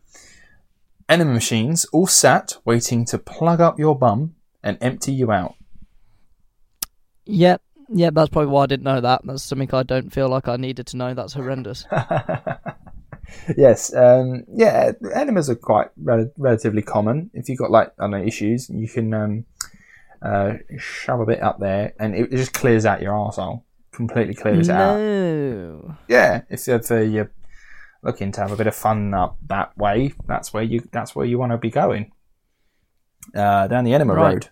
Enema machines all sat waiting to plug up your bum and empty you out. Yep, yep. That's probably why I didn't know that. That's something I don't feel like I needed to know. That's horrendous. yes, um, yeah, enemas are quite rel- relatively common. If you've got like I don't know issues, you can um, uh, shove a bit up there, and it, it just clears out your arsehole. Completely clears it out. no. Yeah, if, if uh, you're looking to have a bit of fun up that way, that's where you that's where you want to be going. Uh, down the enema Right. road.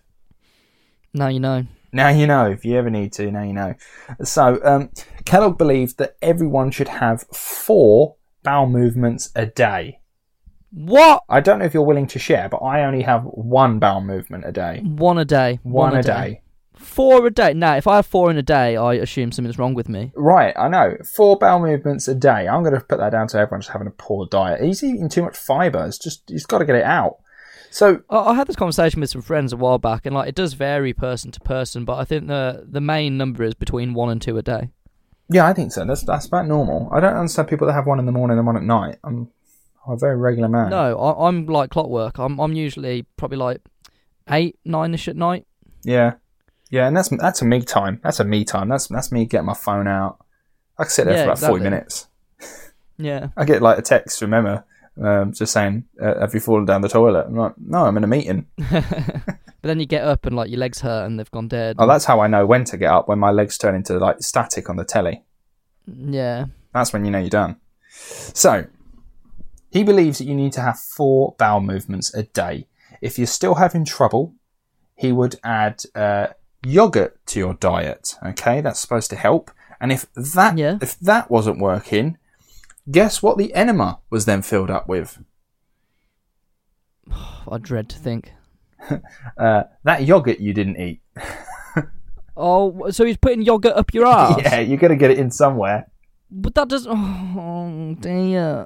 Now you know. Now you know. If you ever need to, now you know. So um, Kellogg believed that everyone should have four bowel movements a day. What? I don't know if you're willing to share, but I only have one bowel movement a day. One a day. One, a day. Four a day. Now, if I have four in a day, I assume something's wrong with me. Right, I know. Four bowel movements a day. I'm going to put that down to everyone just having a poor diet. He's eating too much fibre. It's just he's got to get it out. So I, I had this conversation with some friends a while back, and like it does vary person to person, but I think the the main number is between one and two a day. yeah, I think so. That's that's about normal. I don't understand people that have one in the morning and one at night. I'm, I'm a very regular man. No, I, I'm like clockwork. I'm I'm usually probably like eight, nine ish at night. Yeah, yeah, and that's that's a me time. That's a me time. That's that's me getting my phone out. I can sit there Yeah, for about forty minutes. Yeah. I get like a text from Emma, um, just saying, uh, "Have you fallen down the toilet?" I'm like, "No, I'm in a meeting." But then you get up and like your legs hurt and they've gone dead. Oh, that's how I know when to get up. When my legs turn into like static on the telly. yeah. That's when you know you're done. So, he believes that you need to have four bowel movements a day. If you're still having trouble, he would add uh, yogurt to your diet. Okay, that's supposed to help. And if that Yeah. if that wasn't working, guess what the enema was then filled up with? I dread to think. Uh, that yogurt you didn't eat. Oh, so he's putting yogurt up your ass? Yeah, you got to get it in somewhere. But that doesn't. Oh dear.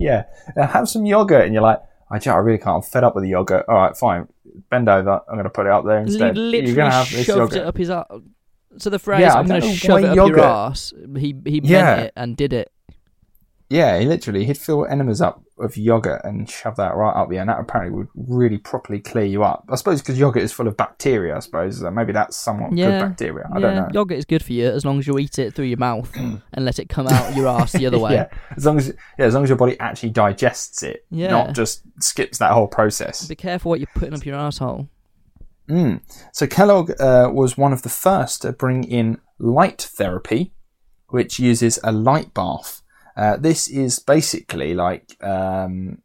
yeah, Now have some yogurt, and you're like, I, I really can't. I'm fed up with the yogurt. All right, fine. Bend over. I'm going to put it up there He instead. literally you're going to have this shoved yogurt. it up his ass. So the phrase Yeah, I "I'm going to know shove why it up yogurt- your ass," he he Yeah. meant it and did it. Yeah, he literally he'd fill enemas up with yogurt and shove that right up there, and that apparently would really properly clear you up. I suppose because yogurt is full of bacteria. I suppose so maybe that's somewhat Yeah, good bacteria. I yeah, don't know. yogurt is good for you as long as you eat it through your mouth and let it come out your ass the other way. Yeah, as long as yeah, as long as your body actually digests it, Yeah. not just skips that whole process. Be careful what you're putting up your asshole. Mm. So Kellogg uh, was one of the first to bring in light therapy, which uses a light bath. Uh, this is basically like um,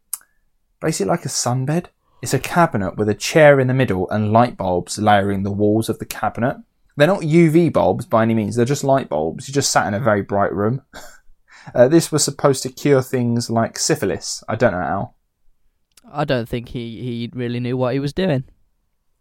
basically like a sunbed. It's a cabinet with a chair in the middle and light bulbs layering the walls of the cabinet. They're not UV bulbs by any means, they're just light bulbs. You just sat in a very bright room. uh, this was supposed to cure things like syphilis. I don't know how. I don't think he, he really knew what he was doing.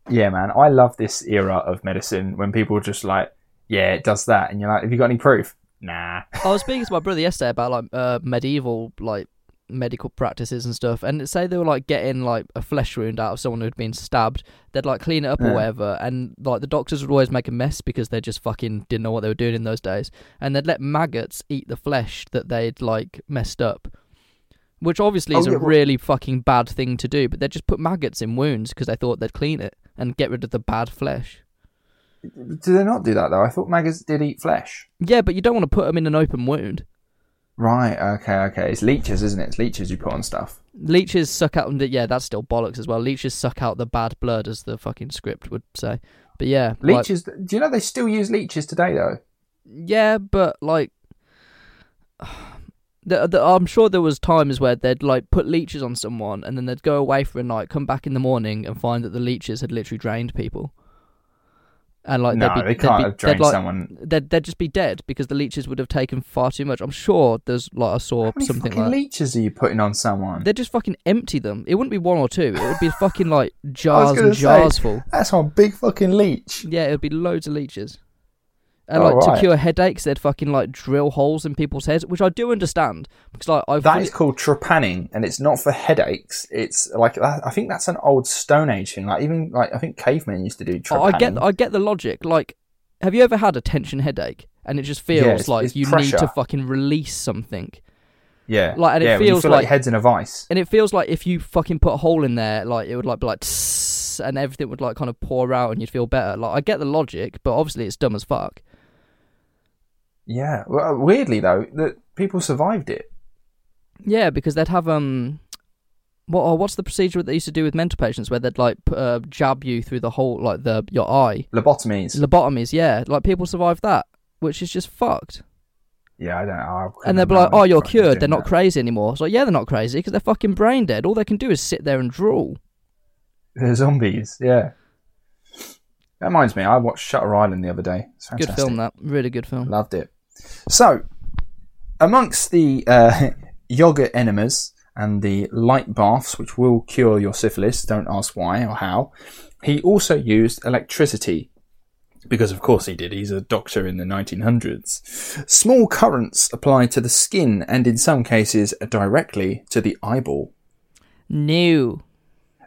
Yeah, man, I love this era of medicine when people are just like, yeah, it does that. And you're like, have you got any proof? Nah. I was speaking to my brother yesterday about like uh, medieval like medical practices and stuff, and say they were like getting like a flesh wound out of someone who'd been stabbed. They'd like clean it up Yeah. or whatever, and like the doctors would always make a mess because they just fucking didn't know what they were doing in those days, and they'd let maggots eat the flesh that they'd like messed up. Which obviously is Oh, a well- really fucking bad thing to do, but they just put maggots in wounds because they thought they'd clean it and get rid of the bad flesh. Do they not do that though? I thought maggots did eat flesh. Yeah, but you don't want to put them in an open wound. Right, okay, okay. It's leeches, isn't it? It's leeches you put on stuff. Leeches suck out. Yeah, that's still bollocks as well. Leeches suck out the bad blood, as the fucking script would say. But yeah, like- Leeches, do you know they still use leeches today though? yeah, but like, the, the, I'm sure there was times where they'd like put leeches on someone, and then they'd go away for a night, come back in the morning, and find that the leeches had literally drained people. And like, no, they'd be, they they'd can't be- have they'd, drained like, someone. They'd, they'd just be dead because the leeches would have taken far too much. I'm sure there's like I saw How many something fucking like leeches are you putting on someone? They'd just fucking empty them. It wouldn't be one or two. It would be fucking like jars and say- jars full. That's one big fucking leech. Yeah, it would be loads of leeches. And Oh, like to cure headaches, they'd fucking like drill holes in people's heads, which I do understand because like I've That is called trepanning, and it's not for headaches. It's like I think that's an old Stone Age thing. Like even like I think cavemen used to do trepanning. Oh, I get I get the logic. Like, have you ever had a tension headache and it just feels it's- like it's you need to fucking release something? yeah, like, and it yeah, feels feel like- your head's in a vice. And it feels like if you fucking put a hole in there, like it would like be like tss, and everything would like kind of pour out and you'd feel better. Like I get the logic, but obviously it's dumb as fuck. Yeah, well, weirdly though, that people survived it. Yeah, because they'd have um, what oh, what's the procedure that they used to do with mental patients where they'd like uh, jab you through the whole like the your eye Lobotomies. lobotomies? Yeah, like people survived that, which is just fucked. yeah, I don't know. I And they'd be like, "Oh, you're cured. They're not that. crazy anymore." It's like, yeah, they're not crazy because they're fucking brain dead. All they can do is sit there and drool. They're zombies. Yeah. That reminds me, I watched Shutter Island the other day. It's Good film, that really good film. Loved it. So, amongst the uh, yogurt enemas and the light baths, which will cure your syphilis, don't ask why or how, he also used electricity. Because, of course, he did. He's a doctor in the 1900s. Small currents applied to the skin and, in some cases, directly to the eyeball. New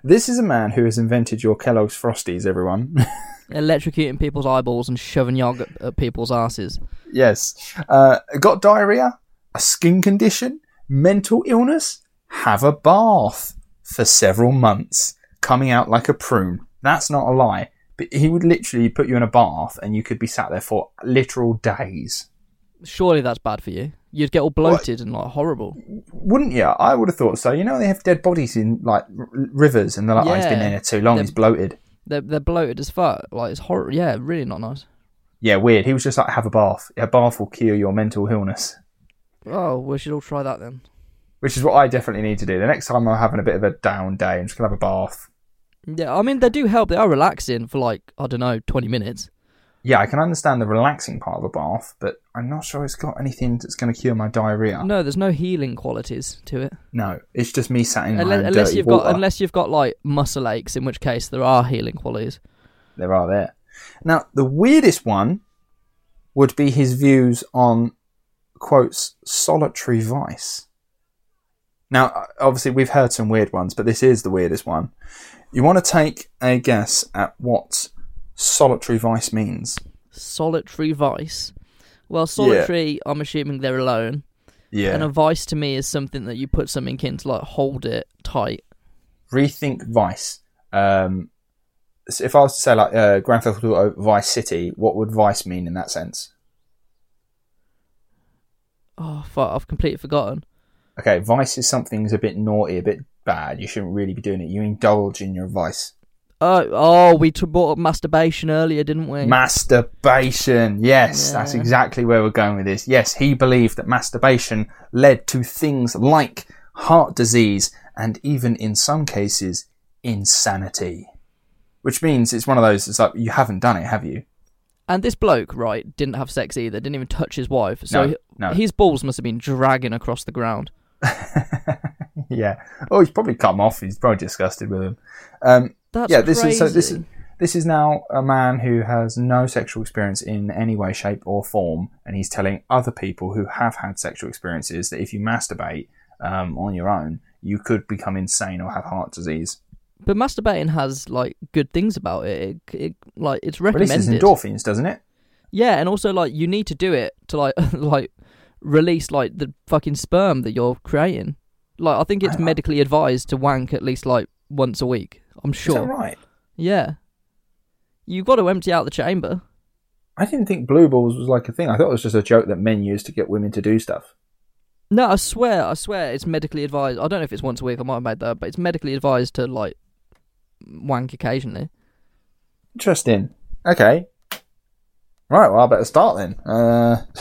This is a man who has invented your Kellogg's Frosties, everyone. electrocuting people's eyeballs and shoving yogurt at people's asses. Yes. Uh, got diarrhea, a skin condition, mental illness, have a bath for several months, coming out like a prune. That's not a lie. But he would literally put you in a bath and you could be sat there for literal days. Surely that's bad for you. You'd get all bloated and like horrible. Wouldn't you? I would have thought so. You know, they have dead bodies in like r- rivers and they're like, oh, he's been in there too long, They're- he's bloated. They're they're bloated as fuck. Like it's horrible. Yeah, really not nice. Yeah, weird. He was just like, have a bath. A bath will cure your mental illness. Oh, we should all try that then. Which is what I definitely need to do. The next time I'm having a bit of a down day, I'm just going to have a bath. Yeah, I mean they do help. They are relaxing for like I don't know, twenty minutes. Yeah, I can understand the relaxing part of a bath, but I'm not sure it's got anything that's going to cure my diarrhea. No, there's no healing qualities to it. No, it's just me sat in my Unless, own unless dirty you've water. got unless you've got like muscle aches, in which case there are healing qualities. There are there. Now, the weirdest one would be his views on quotes solitary vice. Now, obviously, we've heard some weird ones, but this is the weirdest one. You want to take a guess at what solitary vice means? Solitary vice. Well, solitary, I'm assuming they're alone, Yeah. and a vice to me is something that you put something in to like hold it tight. rethink Vice. Um, so if I was to say like uh, Grand Theft Auto Vice City, what would Vice mean in that sense? Oh fuck, I've completely forgotten. Okay, Vice is something that's a bit naughty, a bit bad. You shouldn't really be doing it. You indulge in your vice. Oh, oh, we brought up masturbation earlier, didn't we? Masturbation. Yes, that's exactly where we're going with this. Yes, he believed that masturbation led to things like heart disease and even in some cases, insanity. Which means it's one of those, it's like, you haven't done it, have you? And this bloke, right, didn't have sex either. Didn't even touch his wife. So No, no. his balls must have been dragging across the ground. yeah. Oh, he's probably come off. He's probably disgusted with him. Um, That's yeah, this is so. This is this is now a man who has no sexual experience in any way, shape, or form, and he's telling other people who have had sexual experiences that if you masturbate um, on your own, you could become insane or have heart disease. But masturbating has like good things about it. It, it like it's recommended. Releases endorphins, doesn't it? Yeah, and also like you need to do it to like like release like the fucking sperm that you're creating. Like I think it's I- medically advised to wank at least like once a week. I'm Is that sure. right? Yeah. You've got to empty out the chamber. I didn't think blue balls was like a thing. I thought it was just a joke that men used to get women to do stuff. No, I swear, I swear it's medically advised. I don't know if it's once a week, I might have made that, but it's medically advised to like wank occasionally. Interesting. Okay. Right. Well, I better start then. Uh,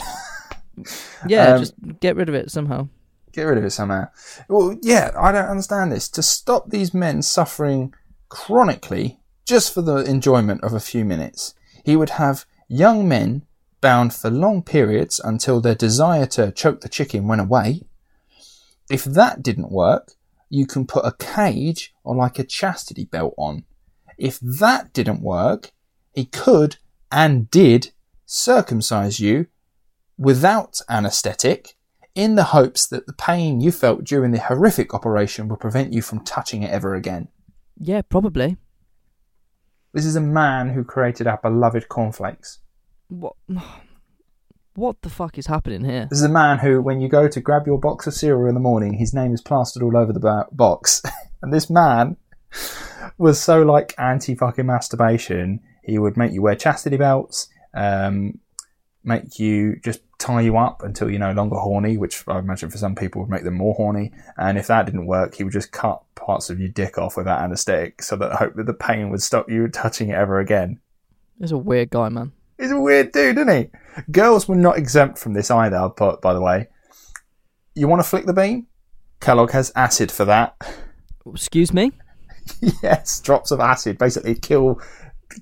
Yeah, Um, just get rid of it somehow. get rid of it somehow. Well, yeah, I don't understand this. To stop these men suffering chronically just for the enjoyment of a few minutes, he would have young men bound for long periods until their desire to choke the chicken went away. If that didn't work, you can put a cage or like a chastity belt on. If that didn't work, he could and did circumcise you without anaesthetic in the hopes that the pain you felt during the horrific operation would prevent you from touching it ever again. Yeah, probably. This is a man who created our beloved cornflakes. What? What the fuck is happening here? This is a man who, when you go to grab your box of cereal in the morning, his name is plastered all over the bo- box. and this man was so like anti fucking masturbation, he would make you wear chastity belts, um, make you just tie you up until you're no longer horny, which I imagine for some people would make them more horny. And if that didn't work, he would just cut parts of your dick off without anesthetic so that hope that the pain would stop you touching it ever again. He's a weird guy, man. He's a weird dude, isn't he? Girls were not exempt from this either, but by the way. You want to flick the bean? Kellogg has acid for that. Excuse me? yes, drops of acid basically kill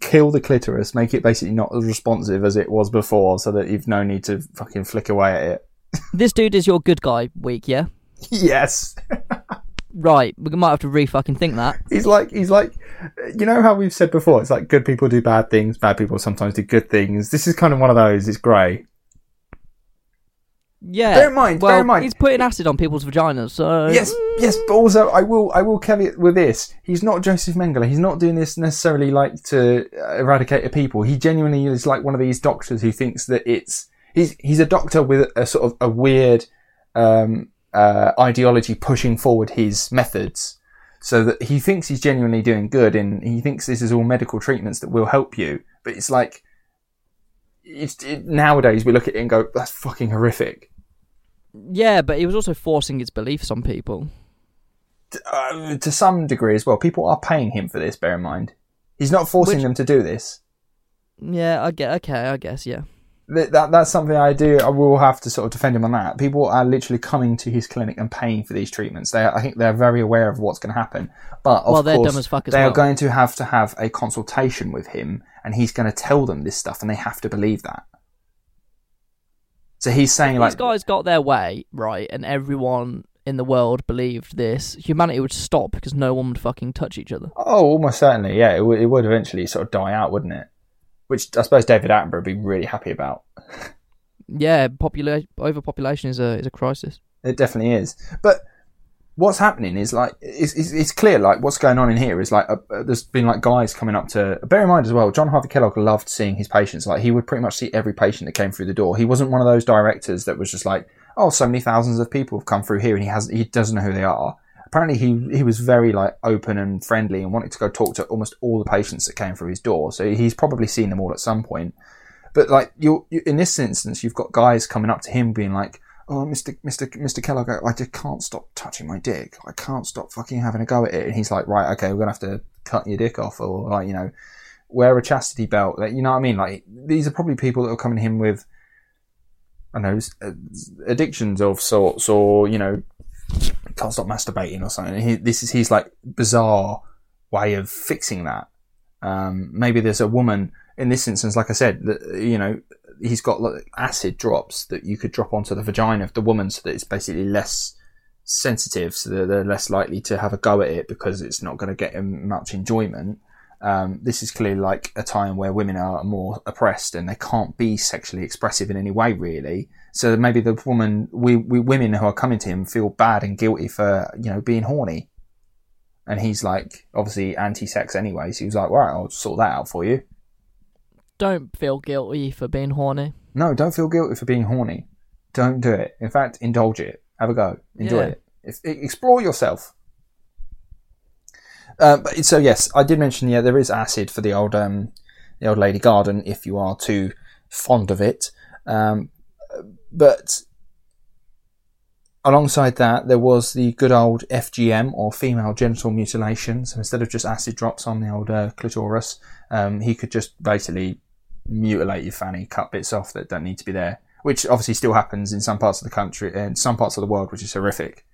kill the clitoris, make it basically not as responsive as it was before, so that you've no need to fucking flick away at it. This dude is your good guy week, yeah? yes, Right, we might have to re fucking think that. he's like he's like, you know how we've said before, it's like good people do bad things, bad people sometimes do good things. This is kind of one of those. It's grey. Yeah. Bear in mind, well, bear in mind, he's putting acid on people's vaginas, so. Yes, yes, but also I will I will caveat with this. He's not Josef Mengele. He's not doing this necessarily like to eradicate a people. He genuinely is like one of these doctors who thinks that it's he's he's a doctor with a sort of a weird um, uh, ideology pushing forward his methods. So that he thinks he's genuinely doing good, and he thinks this is all medical treatments that will help you. But it's like, it's it, nowadays we look at it and go, "That's fucking horrific." Yeah, but he was also forcing his beliefs on people. uh, to some degree as well. People are paying him for this. Bear in mind, he's not forcing Which- them to do this. Yeah, I get. Okay, I guess. Yeah. That, that that's something I do. I will have to sort of defend him on that. People are literally coming to his clinic and paying for these treatments. They, I think, they're very aware of what's going to happen. But of Well, they're course, dumb as fuck as they well. are going to have to have a consultation with him, and he's going to tell them this stuff, and they have to believe that. So he's saying like, These guys got their way right, and everyone in the world believed this. Humanity would stop because no one would fucking touch each other. Oh, almost certainly, yeah. It, w- it would eventually sort of die out, wouldn't it? Which I suppose David Attenborough would be really happy about. Yeah, popula- overpopulation is a is a crisis. It definitely is. But what's happening is like it's, it's, it's clear. Like what's going on in here is like uh, uh, there's been like guys coming up to. Bear in mind as well, John Harvey Kellogg loved seeing his patients. Like he would pretty much see every patient that came through the door. He wasn't one of those directors that was just like, oh, so many thousands of people have come through here, and he has he doesn't know who they are. Apparently, he he was very like open and friendly and wanted to go talk to almost all the patients that came through his door. So he's probably seen them all at some point. But like you in this instance, you've got guys coming up to him being like, "Oh, Mister Mister Mister Kellogg, I just can't stop touching my dick. I can't stop fucking having a go at it." And he's like, "Right, okay, we're gonna have to cut your dick off, or like you know, wear a chastity belt." Like, you know what I mean? Like these are probably people that are coming to him with, I know, uh, addictions of sorts, or you know, can't stop masturbating or something. He, this is his like bizarre way of fixing that. Um, maybe there's a woman in this instance, like I said, that, you know, he's got like, acid drops that you could drop onto the vagina of the woman so that it's basically less sensitive, so that they're less likely to have a go at it because it's not going to get him much enjoyment. Um, this is clearly like a time where women are more oppressed and they can't be sexually expressive in any way, really. So maybe the woman, we, we women who are coming to him feel bad and guilty for you know being horny, and he's like obviously anti-sex anyway. So he was like, "Right, I'll sort that out for you." Don't feel guilty for being horny. No, don't feel guilty for being horny. Don't do it. In fact, indulge it. Have a go. Enjoy Yeah. it. If, explore yourself. Uh, but so yes, I did mention yeah there is acid for the old um, the old lady garden if you are too fond of it. Um, but alongside that, there was the good old FGM or female genital mutilation. So instead of just acid drops on the old uh, clitoris, um, he could just basically mutilate your fanny, cut bits off that don't need to be there. Which obviously still happens in some parts of the country, and some parts of the world, which is horrific.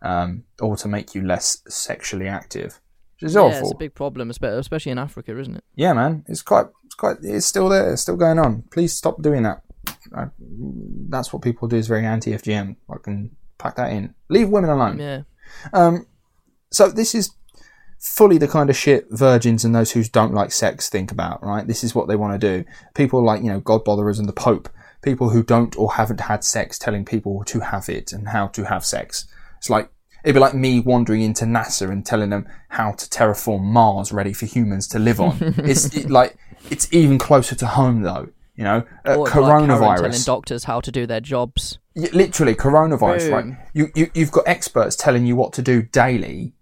Um, or to make you less sexually active, which is yeah, awful. it's a big problem, especially in Africa, isn't it? Yeah, man, it's quite, it's quite, it's still there, it's still going on. Please stop doing that. I, that's what people do is very anti-FGM. I can pack that in. Leave women alone. Yeah. Um, so this is fully the kind of shit virgins and those who don't like sex think about, right? This is what they want to do. People like, you know, God botherers and the Pope, people who don't or haven't had sex telling people to have it and how to have sex. It's like, it'd be like me wandering into NASA and telling them how to terraform Mars ready for humans to live on. it's it, like, it's even closer to home though. You know, uh, Or like telling doctors how to do their jobs. Literally coronavirus right you, you you've got experts telling you what to do daily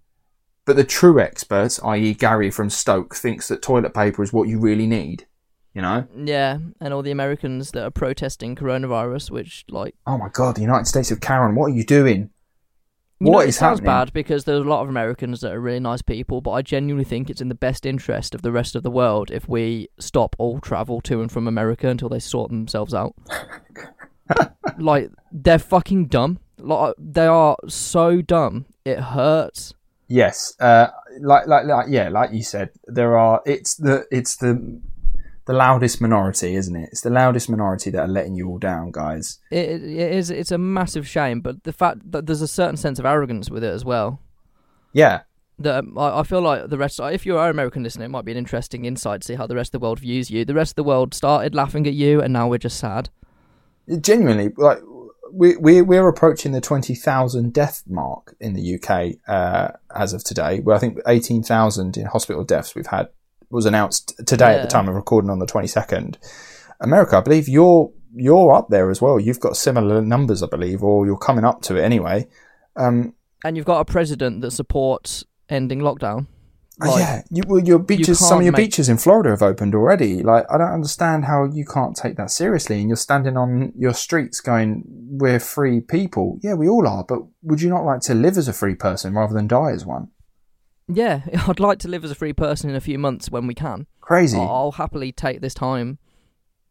but the true experts i.e gary from stoke thinks that toilet paper is what you really need you know Yeah, and all the Americans that are protesting coronavirus, which like oh my god the united states of karen what are you doing you What know, it is sounds happening? bad because there's a lot of Americans that are really nice people, but I genuinely think it's in the best interest of the rest of the world if we stop all travel to and from America until they sort themselves out. like they're fucking dumb. Like they are so dumb. It hurts. Yes uh like like like yeah like you said there are it's the it's the the loudest minority isn't it it's the loudest minority that are letting you all down guys It, it is. It's a massive shame, but the fact that there's a certain sense of arrogance with it as well. yeah that um, I, I feel like the rest. If you are an American listener, it might be an interesting insight to see how the rest of the world views you. The rest of the world started laughing at you, and now we're just sad. genuinely like we we we're approaching the twenty thousand death mark in the UK uh, as of today. Where I think eighteen thousand in hospital deaths we've had was announced today at the time of recording on the twenty second. America, I believe you're you're up there as well. You've got similar numbers, I believe, or you're coming up to it anyway. Um, And you've got a president that supports ending lockdown. Uh, Like, yeah, you, well, your beaches. Some of your make- beaches in Florida have opened already. Like, I don't understand how you can't take that seriously. And you're standing on your streets going, "We're free people." Yeah, we all are. But would you not like to live as a free person rather than die as one? Yeah, I'd like to live as a free person in a few months when we can. Crazy. I'll happily take this time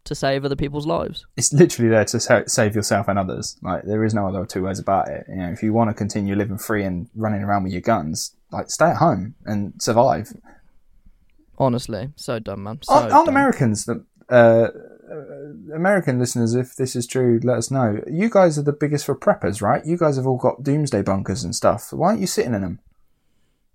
to save other people's lives. It's literally there to save yourself and others. Like, there is no other two ways about it. You know, if you want to continue living free and running around with your guns, like, stay at home and survive. Honestly, so dumb, man. So aren't, aren't dumb. Americans that uh, uh, American listeners, if this is true, let us know. You guys are the biggest for preppers, right? You guys have all got doomsday bunkers and stuff. Why aren't you sitting in them?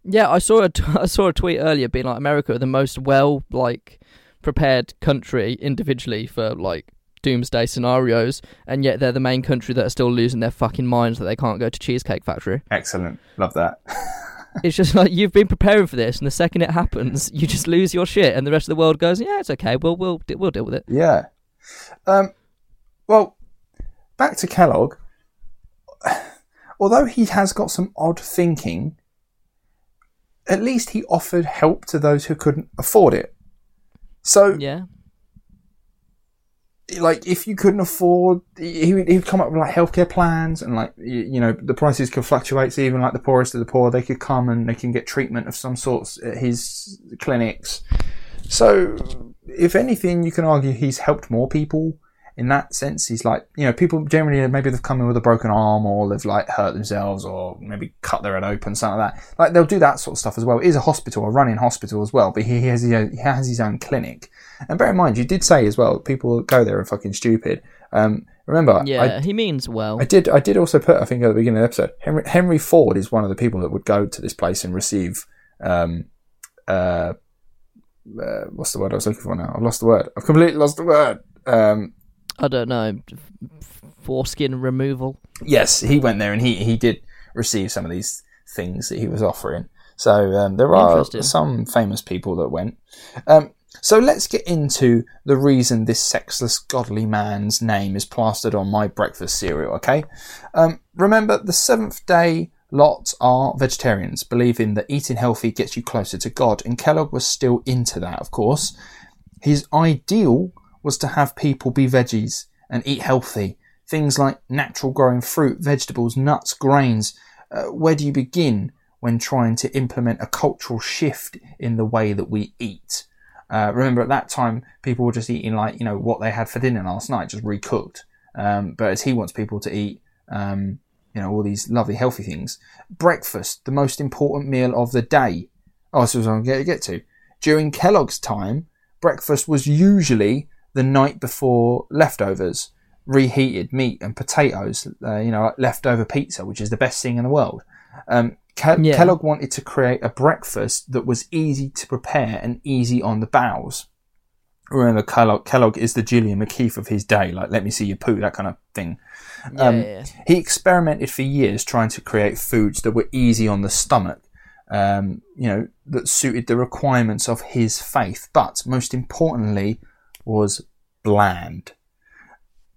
Yeah, I saw a t- I saw a tweet earlier being like America are the most well like prepared country individually for like doomsday scenarios, and yet they're the main country that are still losing their fucking minds that they can't go to Cheesecake Factory. Excellent, love that. it's just like you've been preparing for this, and the second it happens, you just lose your shit, and the rest of the world goes, "Yeah, it's okay. We'll we'll we'll deal with it." Yeah. Um. Well, back to Kellogg. Although he has got some odd thinking, at least he offered help to those who couldn't afford it. So Yeah, like if you couldn't afford he would, he would come up with like healthcare plans and like you, you know the prices could fluctuate so even like the poorest of the poor they could come and they can get treatment of some sorts at his clinics. So if anything you can argue he's helped more people in that sense, he's like, you know, people generally maybe they've come in with a broken arm or they've like hurt themselves or maybe cut their head open, something like that. Like they'll do that sort of stuff as well. It is a hospital, a running hospital as well, but he has he has his own clinic. And bear in mind, you did say as well, people go there and fucking stupid. Um, remember, Yeah, I, he means well. I did I did also put I think at the beginning of the episode, Henry, Henry Ford is one of the people that would go to this place and receive um, uh, uh, what's the word I was looking for now? I've lost the word. I've completely lost the word. Um, I don't know. Foreskin removal. yes, he went there and he, he did receive some of these things that he was offering. So um, there are some famous people that went. Um, so let's get into the reason this sexless, godly man's name is plastered on my breakfast cereal. Okay, um, remember the Seventh Day lot are vegetarians, believing that eating healthy gets you closer to God, and Kellogg was still into that, of course. His ideal was to have people be veggies and eat healthy. Things like natural growing fruit, vegetables, nuts, grains. Uh, where do you begin when trying to implement a cultural shift in the way that we eat? Uh, remember, at that time, people were just eating like you know what they had for dinner last night, just recooked. Um, but as he wants people to eat, um, you know, all these lovely healthy things. Breakfast, the most important meal of the day. Oh, this was what I'm going to get to. During Kellogg's time, breakfast was usually the night before leftovers, reheated meat and potatoes, uh, you know, like leftover pizza, which is the best thing in the world. Um, Ke- Yeah. Kellogg wanted to create a breakfast that was easy to prepare and easy on the bowels. Remember, Kellogg, Kellogg is the Gillian McKeith of his day, like let me see your poo, that kind of thing. Yeah, Um, yeah. He experimented for years trying to create foods that were easy on the stomach, um, you know, that suited the requirements of his faith, but most importantly, was bland.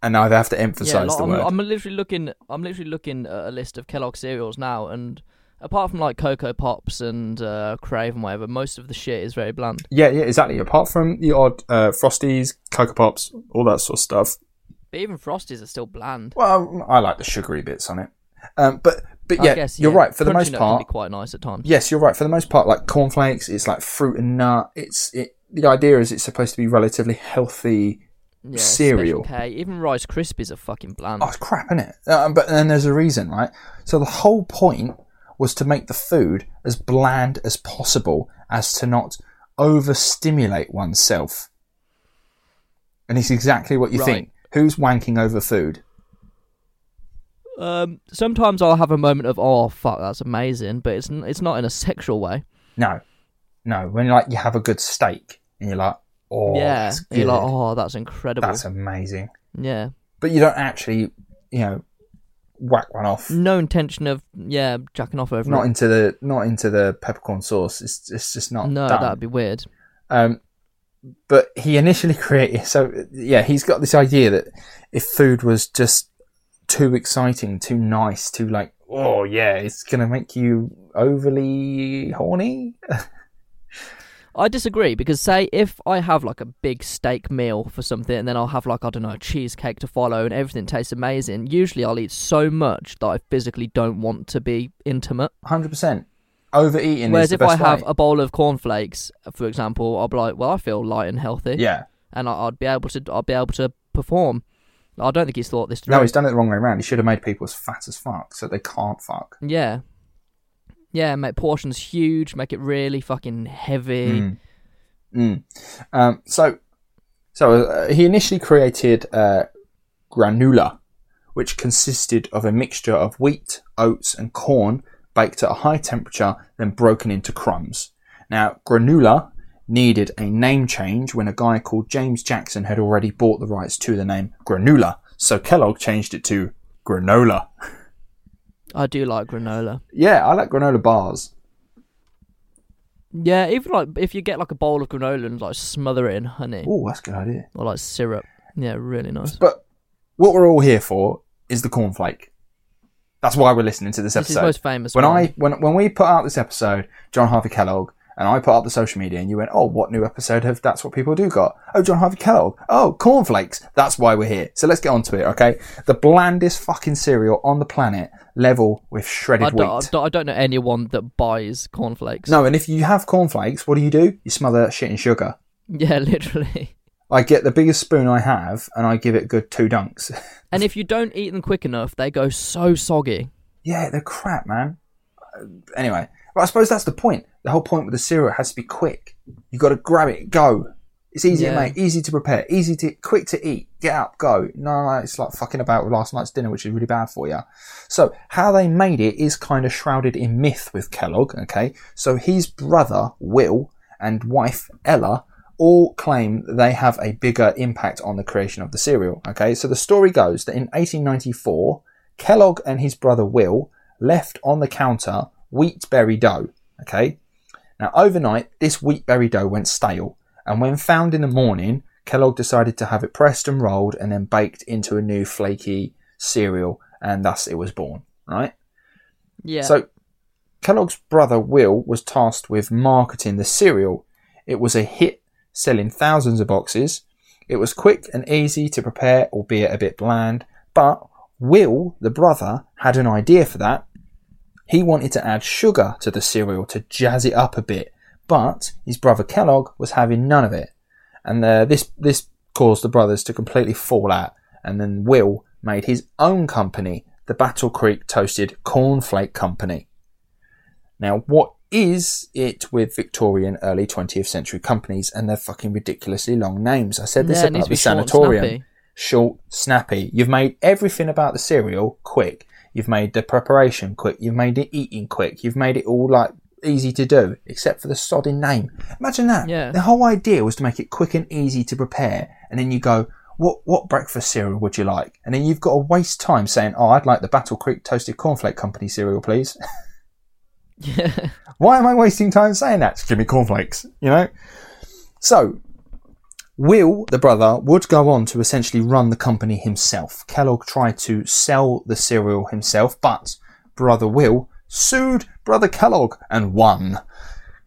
And I have to Yeah, emphasize like, the I'm, word. I'm literally looking. I'm literally looking at a list of Kellogg cereals now, and apart from like Cocoa Pops and uh, Krave and whatever, most of the shit is very bland. yeah, yeah, exactly. Apart from the odd uh, Frosties, Cocoa Pops, all that sort of stuff. But even Frosties are still bland. Well, I like the sugary bits on it. Um, but but yeah, guess, you're yeah. right. For the most part, can be quite nice at times. Yes, you're right. For the most part, like cornflakes, it's like fruit and nut. It's it. The idea is it's supposed to be relatively healthy. Yeah, cereal. K. Even Rice Krispies are fucking bland. Oh, it's crap, isn't it? Uh, but then there's a reason, right? So the whole point was to make the food as bland as possible, as to not overstimulate oneself. And it's exactly what you Right. think. Who's wanking over food? Um, sometimes I'll have a moment of oh fuck that's amazing, but it's n- it's not in a sexual way. No, no. When like you have a good steak and you're like, oh, yeah, that's you're like oh that's incredible. that's amazing. yeah, But you don't actually, you know, whack one off. no intention of yeah jacking off over Not it. into the not into the peppercorn sauce. It's it's just not no, done. that'd be weird. Um, but he initially created. So yeah, he's got this idea that if food was just too exciting, too nice, too like, oh yeah, it's gonna make you overly horny. I disagree because say if I have like a big steak meal for something and then I'll have like I don't know a cheesecake to follow and everything tastes amazing. Usually I'll eat so much that I physically don't want to be intimate. Hundred percent. Overeating Whereas is the if I have way. a bowl of cornflakes, for example, I'll be like, well, I feel light and healthy, yeah. and I- I'd be able to, I'd be able to perform. I don't think he's thought this through. No, he's done it the wrong way around. He should have made people as fat as fuck so they can't fuck. Yeah, yeah, make portions huge, make it really fucking heavy. Mm. Mm. Um, so, so uh, he initially created uh, granula, which consisted of a mixture of wheat, oats, and corn baked at a high temperature, then broken into crumbs. Now, granula needed a name change when a guy called James Jackson had already bought the rights to the name granula, so Kellogg changed it to granola. I do like granola. Yeah, I like granola bars. Yeah, even like if you get like a bowl of granola and like smother it in honey Oh, that's a good idea. or like syrup. Yeah, really nice. But what we're all here for is the cornflake. That's why we're listening to this This is episode. most famous. when one. I when when we put out this episode, John Harvey Kellogg, and I put up the social media, and you went, "Oh, what new episode have That's What People Do got?" Oh, John Harvey Kellogg. Oh, cornflakes. That's why we're here. So let's get on to it, okay? The blandest fucking cereal on the planet, level with shredded I don't, I wheat. don't, I don't know anyone that buys cornflakes. No, and if you have cornflakes, what do you do? You smother that shit in sugar. Yeah, literally. I get the biggest spoon I have, and I give it a good two dunks. And if you don't eat them quick enough, they go so soggy. yeah, they're crap, man. Anyway, but I suppose that's the point. The whole point with the cereal has to be quick. You got to grab it, go. It's easy to make, easy to prepare, easy to quick to eat. Get up, go. No, no, it's like fucking about with last night's dinner, which is really bad for you. So how they made it is kind of shrouded in myth with Kellogg. Okay, so his brother Will and wife Ella all claim they have a bigger impact on the creation of the cereal. Okay, so the story goes that in 1894, Kellogg and his brother Will left on the counter wheat berry dough. Okay, now overnight this wheat berry dough went stale, and when found in the morning, Kellogg decided to have it pressed and rolled and then baked into a new flaky cereal, and thus it was born. Right. Yeah. So Kellogg's brother Will was tasked with marketing the cereal. It was a hit, selling thousands of boxes. It was quick and easy to prepare, albeit a bit bland. But Will, the brother, had an idea for that. He wanted to add sugar to the cereal to jazz it up a bit, but his brother Kellogg was having none of it, and uh, this this caused the brothers to completely fall out. And then Will made his own company, the Battle Creek Toasted Cornflake Company. Now, what is it with Victorian early 20th century companies and their fucking ridiculously long names? I said this Yeah, about the short sanatorium. snappy. Short, snappy. You've made everything about the cereal quick. You've made the preparation quick. You've made the eating quick. You've made it all like easy to do, except for the sodding name. Imagine that. Yeah. The whole idea was to make it quick and easy to prepare, and then you go, what what breakfast cereal would you like? And then you've got to waste time saying, oh, I'd like the Battle Creek Toasted Cornflake Company cereal, please. Yeah. Why am I wasting time saying that? Just give me cornflakes, you know? So, Will, the brother, would go on to essentially run the company himself. Kellogg tried to sell the cereal himself, but brother Will sued brother Kellogg and won.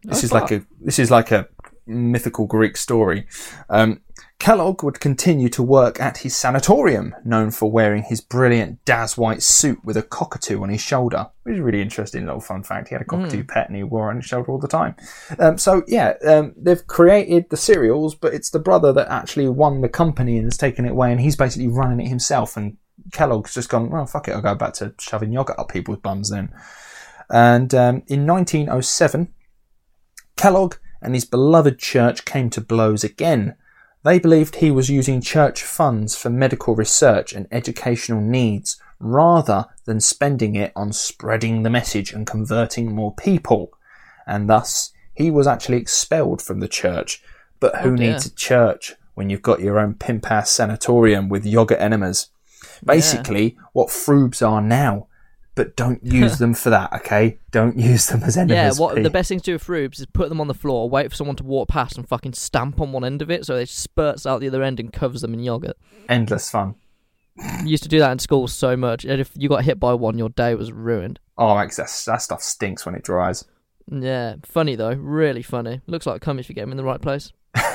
This Oh, is like a this is like a mythical Greek story. Um, Kellogg would continue to work at his sanatorium, known for wearing his brilliant Daz white suit with a cockatoo on his shoulder. Which is a really interesting little fun fact. He had a cockatoo pet and he wore it on his shoulder all the time. Um, so yeah, um, they've created the cereals, but it's the brother that actually won the company and has taken it away, and he's basically running it himself. And Kellogg's just gone, well, fuck it, I'll go back to shoving yogurt up people's bums then. And um, in 1907, Kellogg and his beloved church came to blows again. They believed he was using church funds for medical research and educational needs rather than spending it on spreading the message and converting more people. And thus, he was actually expelled from the church. But who Oh, needs a church when you've got your own pimp ass sanatorium with yoga enemas? Basically, what Frubes are now. But don't use them for that, okay? Don't use them as Yeah, what the best thing to do with Frubes is put them on the floor, wait for someone to walk past and fucking stamp on one end of it so it spurts out the other end and covers them in yogurt. Endless fun. You used to do that in school so much, and if you got hit by one, your day was ruined. Oh, Max, that, that stuff stinks when it dries. Yeah, funny though, really funny. Looks like cum if you get him in the right place.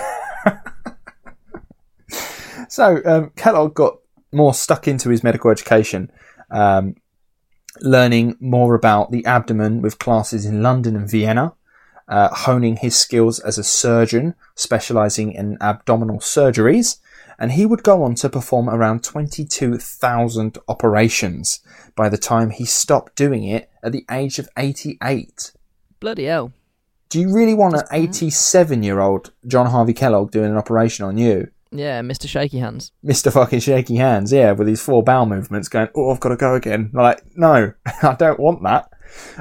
So um, Kellogg got more stuck into his medical education, um, learning more about the abdomen with classes in London and Vienna, uh, honing his skills as a surgeon, specializing in abdominal surgeries. And he would go on to perform around 22,000 operations by the time he stopped doing it at the age of 88. Bloody hell. Do you really want an 87 year old John Harvey Kellogg doing an operation on you? Yeah, Mr. Shaky Hands. Mr. fucking shaky hands, yeah, with his four bowel movements going, oh, I've got to go again. Like, no, I don't want that.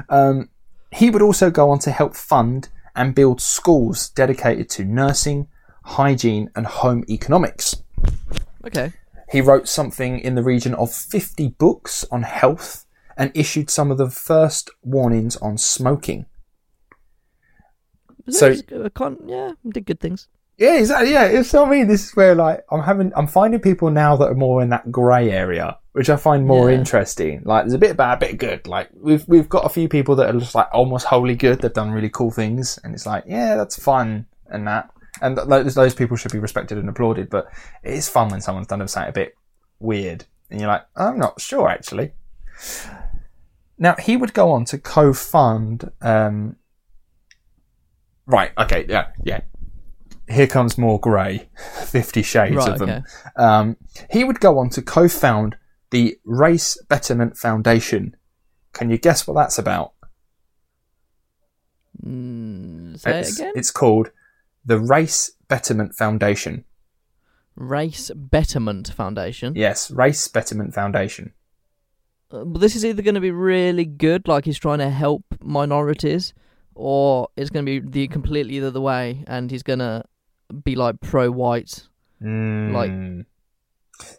Um, he would also go on to help fund and build schools dedicated to nursing, hygiene, and home economics. Okay. He wrote something in the region of 50 books on health and issued some of the first warnings on smoking. So- So, con- yeah, did good things. Yeah, exactly. Yeah, it's what I mean. This is where like I'm having, I'm finding people now that are more in that grey area, which I find more Yeah. interesting. Like, there's a bit bad, a bit good. Like, we've we've got a few people that are just like almost wholly good. They've done really cool things, and it's like, yeah, that's fun and that. And th- those those people should be respected and applauded. But it is fun when someone's done something a bit weird, and you're like, I'm not sure actually. Now he would go on to co-fund. Um, right. Okay. Yeah. Yeah here comes more grey. Fifty Shades Right, of them. okay. Um, he would go on to co-found the Race Betterment Foundation. Can you guess what that's about? Mm, say it's, it again. it's called the Race Betterment Foundation. Race Betterment Foundation. Yes, Race Betterment Foundation. Uh, but this is either going to be really good, like he's trying to help minorities, or it's going to be the completely the other way, and he's going to be like pro-white. Mm.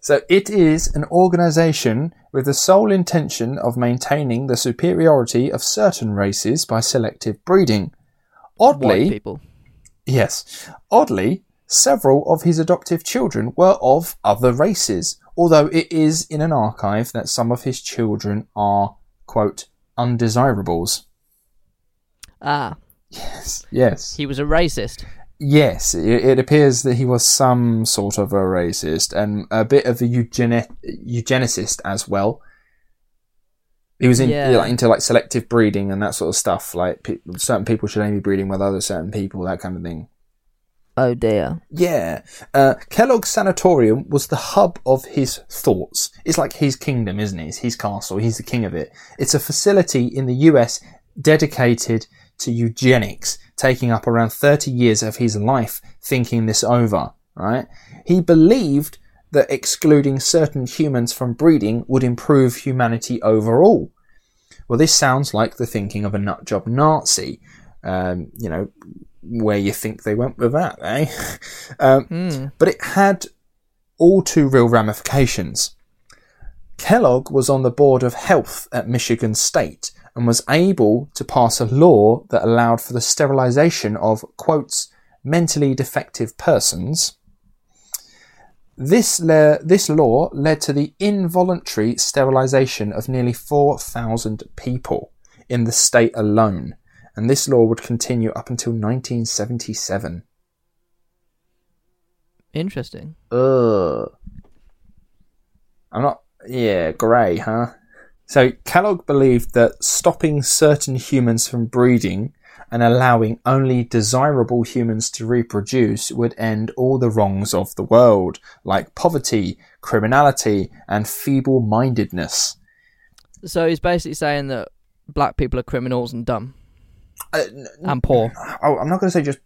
so it is an organization with the sole intention of maintaining the superiority of certain races by selective breeding. White Oddly, people. Yes. Oddly, several of his adoptive children were of other races, although it is in an archive that some of his children are, quote, undesirables. Ah, Yes. Yes. he was a racist. Yes, it, it appears that he was some sort of a racist and a bit of a eugeni- eugenicist as well. He was in, Yeah. like, into like selective breeding and that sort of stuff. Like pe- certain people should only be breeding with other certain people, that kind of thing. Oh dear. Yeah. Uh, Kellogg's Sanatorium was the hub of his thoughts. It's like his kingdom, isn't it? It's his castle. He's the king of it. It's a facility in the US dedicated to eugenics, taking up around 30 years of his life thinking this over, right? He believed that excluding certain humans from breeding would improve humanity overall. Well, this sounds like the thinking of a nutjob Nazi. Um, you know, where you think they went with that, eh? um, Hmm. but it had all too real ramifications. Kellogg was on the board of health at Michigan State and was able to pass a law that allowed for the sterilization of, quotes, mentally defective persons. This, le- this law led to the involuntary sterilization of nearly 4,000 people in the state alone, and this law would continue up until 1977. Interesting. Ugh. I'm not. Yeah, grey, huh? So Kellogg believed that stopping certain humans from breeding and allowing only desirable humans to reproduce would end all the wrongs of the world, like poverty, criminality, and feeble mindedness. So he's basically saying that black people are criminals and dumb Uh, and poor. oh, I'm not going to say just.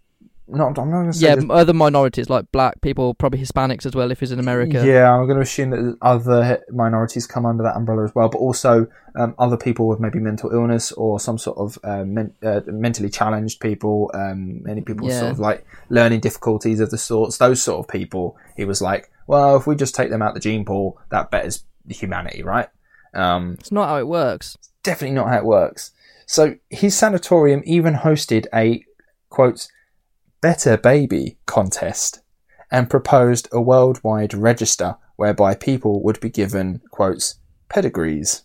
Not, I'm not going to say Yeah, other minorities like black people, probably Hispanics as well if he's in America. Yeah, I'm going to assume that other minorities come under that umbrella as well, but also um, other people with maybe mental illness or some sort of uh, men- uh, mentally challenged people, um, many people Yeah. sort of like learning difficulties of the sorts, those sort of people. He was like, well, if we just take them out the gene pool, that betters humanity, right? Um, It's not how it works. It's definitely not how it works. So his sanatorium even hosted a quote better baby contest and proposed a worldwide register whereby people would be given quotes pedigrees.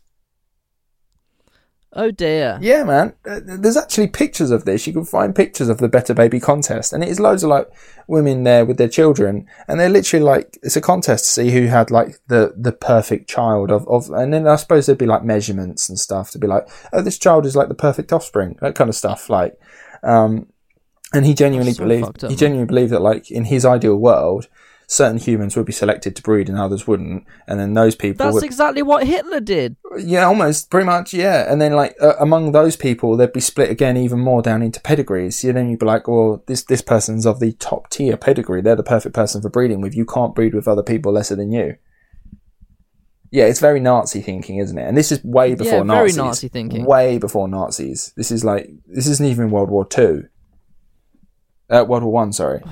Oh dear. Yeah, man. Uh, There's actually pictures of this. You can find pictures of the Better Baby contest, and it is loads of like women there with their children, and they're literally like it's a contest to see who had like the the perfect child of of, and then I suppose there'd be like measurements and stuff to be like, oh, this child is like the perfect offspring, that kind of stuff. Like, um, and he genuinely so believed up, he genuinely believed that like in his ideal world. Certain humans would be selected to breed and others wouldn't, and then those people That's would exactly what Hitler did. yeah, almost, pretty much, yeah. And then, like, uh, among those people, they'd be split again even more down into pedigrees. Yeah, then you'd be like, well, this this person's of the top tier pedigree. They're the perfect person for breeding with. You can't breed with other people lesser than you. Yeah, it's very Nazi thinking, isn't it? And this is way before nazis. Yeah, very Nazis. Nazi thinking. Way before Nazis. This is like this isn't even World War Two. Uh, World War One, sorry.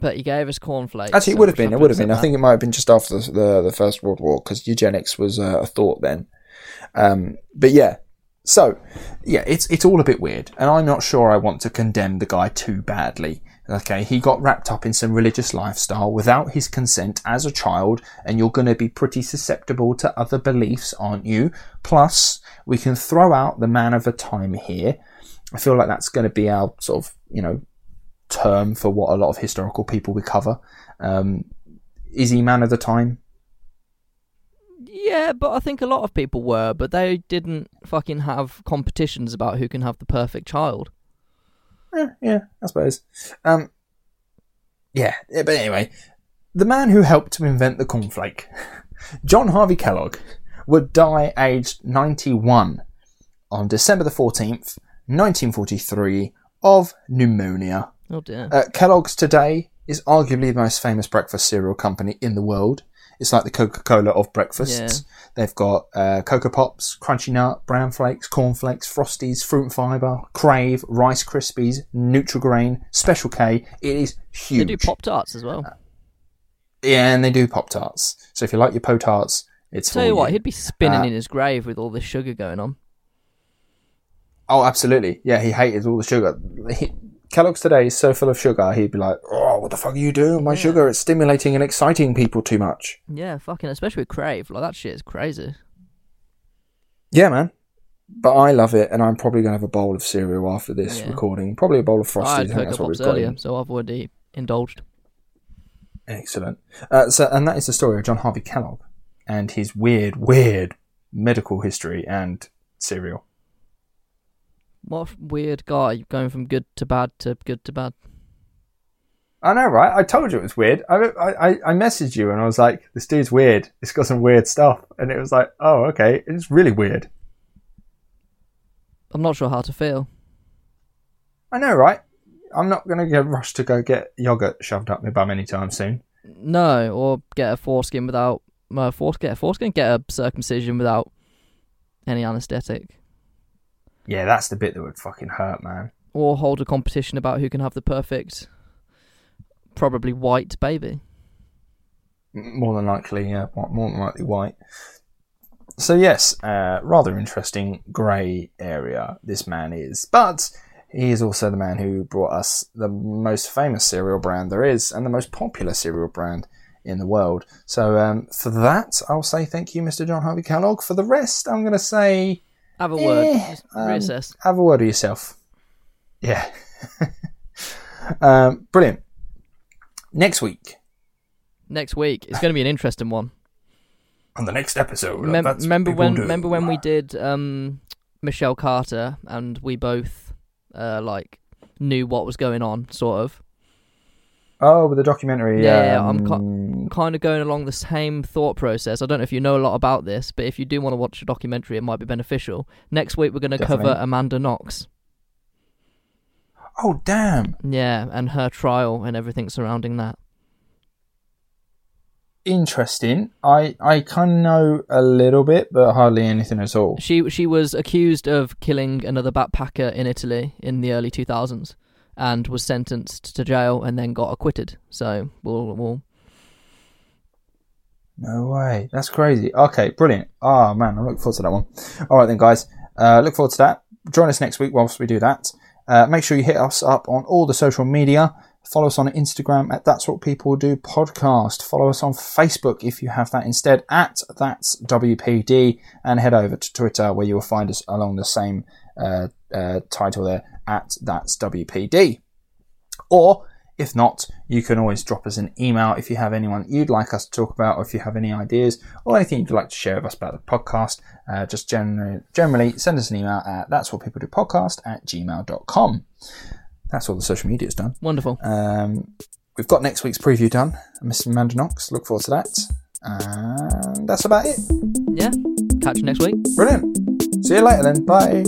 But he gave us cornflakes. Actually, it would have been. It would have been. I think it might have been just after the the, the First World War because eugenics was uh, a thought then. Um, but yeah, so yeah, it's it's all a bit weird, and I'm not sure I want to condemn the guy too badly. Okay, he got wrapped up in some religious lifestyle without his consent as a child, and you're going to be pretty susceptible to other beliefs, aren't you? Plus, we can throw out the man of a time here. I feel like that's going to be our sort of you know term for what a lot of historical people we cover. Um, is he man of the time? Yeah, but I think a lot of people were, but they didn't fucking have competitions about who can have the perfect child. Yeah, yeah, I suppose. Um, yeah, yeah, but anyway, the man who helped to invent the cornflake, John Harvey Kellogg, would die aged 91 on December the 14th, 1943, of pneumonia. Oh dear. Uh, Kellogg's today is arguably the most famous breakfast cereal company in the world. It's like the Coca Cola of breakfasts. They've got uh, Cocoa Pops, Crunchy Nut, Bran Flakes, Corn Flakes, Frosties, Fruit and Fibre, Krave, Rice Krispies, Nutrigrain, Special K. It is huge. they do Pop Tarts as well. yeah, and they do Pop Tarts. So if you like your Po Tarts, it's Tell you what, you. he'd be spinning Uh, in his grave with all this sugar going on. Oh, absolutely. Yeah, he hated all the sugar. He, Kellogg's today is so full of sugar, he'd be like, oh, what the fuck are you doing? My Yeah. sugar, it's stimulating and exciting people too much. Yeah, fucking, especially with Krave. Like, that shit is crazy. Yeah, man. But I love it, and I'm probably going to have a bowl of cereal after this Yeah. recording. Probably a bowl of I Frosties. I think Cocoa that's what we've got. earlier, in. so I've already indulged. Excellent. Uh, so, and that is the story of John Harvey Kellogg and his weird, weird medical history and cereal. What a weird guy going from good to bad to good to bad. I know, right? I told you it was weird. I, I, I messaged you and I was like, this dude's weird. It's got some weird stuff. And it was like, oh, okay. It's really weird. I'm not sure how to feel. I know, right? I'm not going to get rushed to go get yogurt shoved up my bum anytime soon. No, or get a foreskin without uh, get a foreskin, get a circumcision without any anaesthetic, Yeah, that's the bit that would fucking hurt, man. or hold a competition about who can have the perfect, probably white baby. More than likely, yeah, more than likely white. So yes, uh, rather interesting grey area this man is, but he is also the man who brought us the most famous cereal brand there is and the most popular cereal brand in the world. So um, for that, I'll say thank you, Mr. John Harvey Kellogg. For the rest, I'm going to say Have a word. Eh, um, reassess. have a word with yourself. Yeah. um, brilliant. Next week Next week, it's going to be an interesting one. on the next episode. Mem- remember when? Do. Remember when we did um, Michelle Carter and we both uh, like knew what was going on, sort of. Oh, with the documentary. Yeah, um, I'm kind of going along the same thought process. I don't know if you know a lot about this, but if you do want to watch a documentary, it might be beneficial. Next week, we're going to cover Amanda Knox. Oh, damn. Yeah, and her trial and everything surrounding that. Interesting. I I kind of know a little bit, but hardly anything at all. She she was accused of killing another backpacker in Italy in the early 2000s and was sentenced to jail and then got acquitted. So we'll we'll No way. That's crazy. Okay, brilliant. Oh man, I'm looking forward to that one. All right then, guys. Uh, look forward to that. Join us next week whilst we do that. Uh, make sure you hit us up on all the social media. Follow us on Instagram at That's What People Do Podcast. Follow us on Facebook if you have that instead at That's WPD, and head over to Twitter where you will find us along the same uh, uh, title there at That's WPD. Or if not, you can always drop us an email if you have anyone you'd like us to talk about, or if you have any ideas or anything you'd like to share with us about the podcast. Uh, just generally, generally send us an email at that's what people do podcast at gmail.com. That's all the social media's done. wonderful. Um, we've got next week's preview done, Mr. Amanda Knox. Look forward to that. And that's about it. Yeah, catch you next week. Brilliant. See you later then. Bye.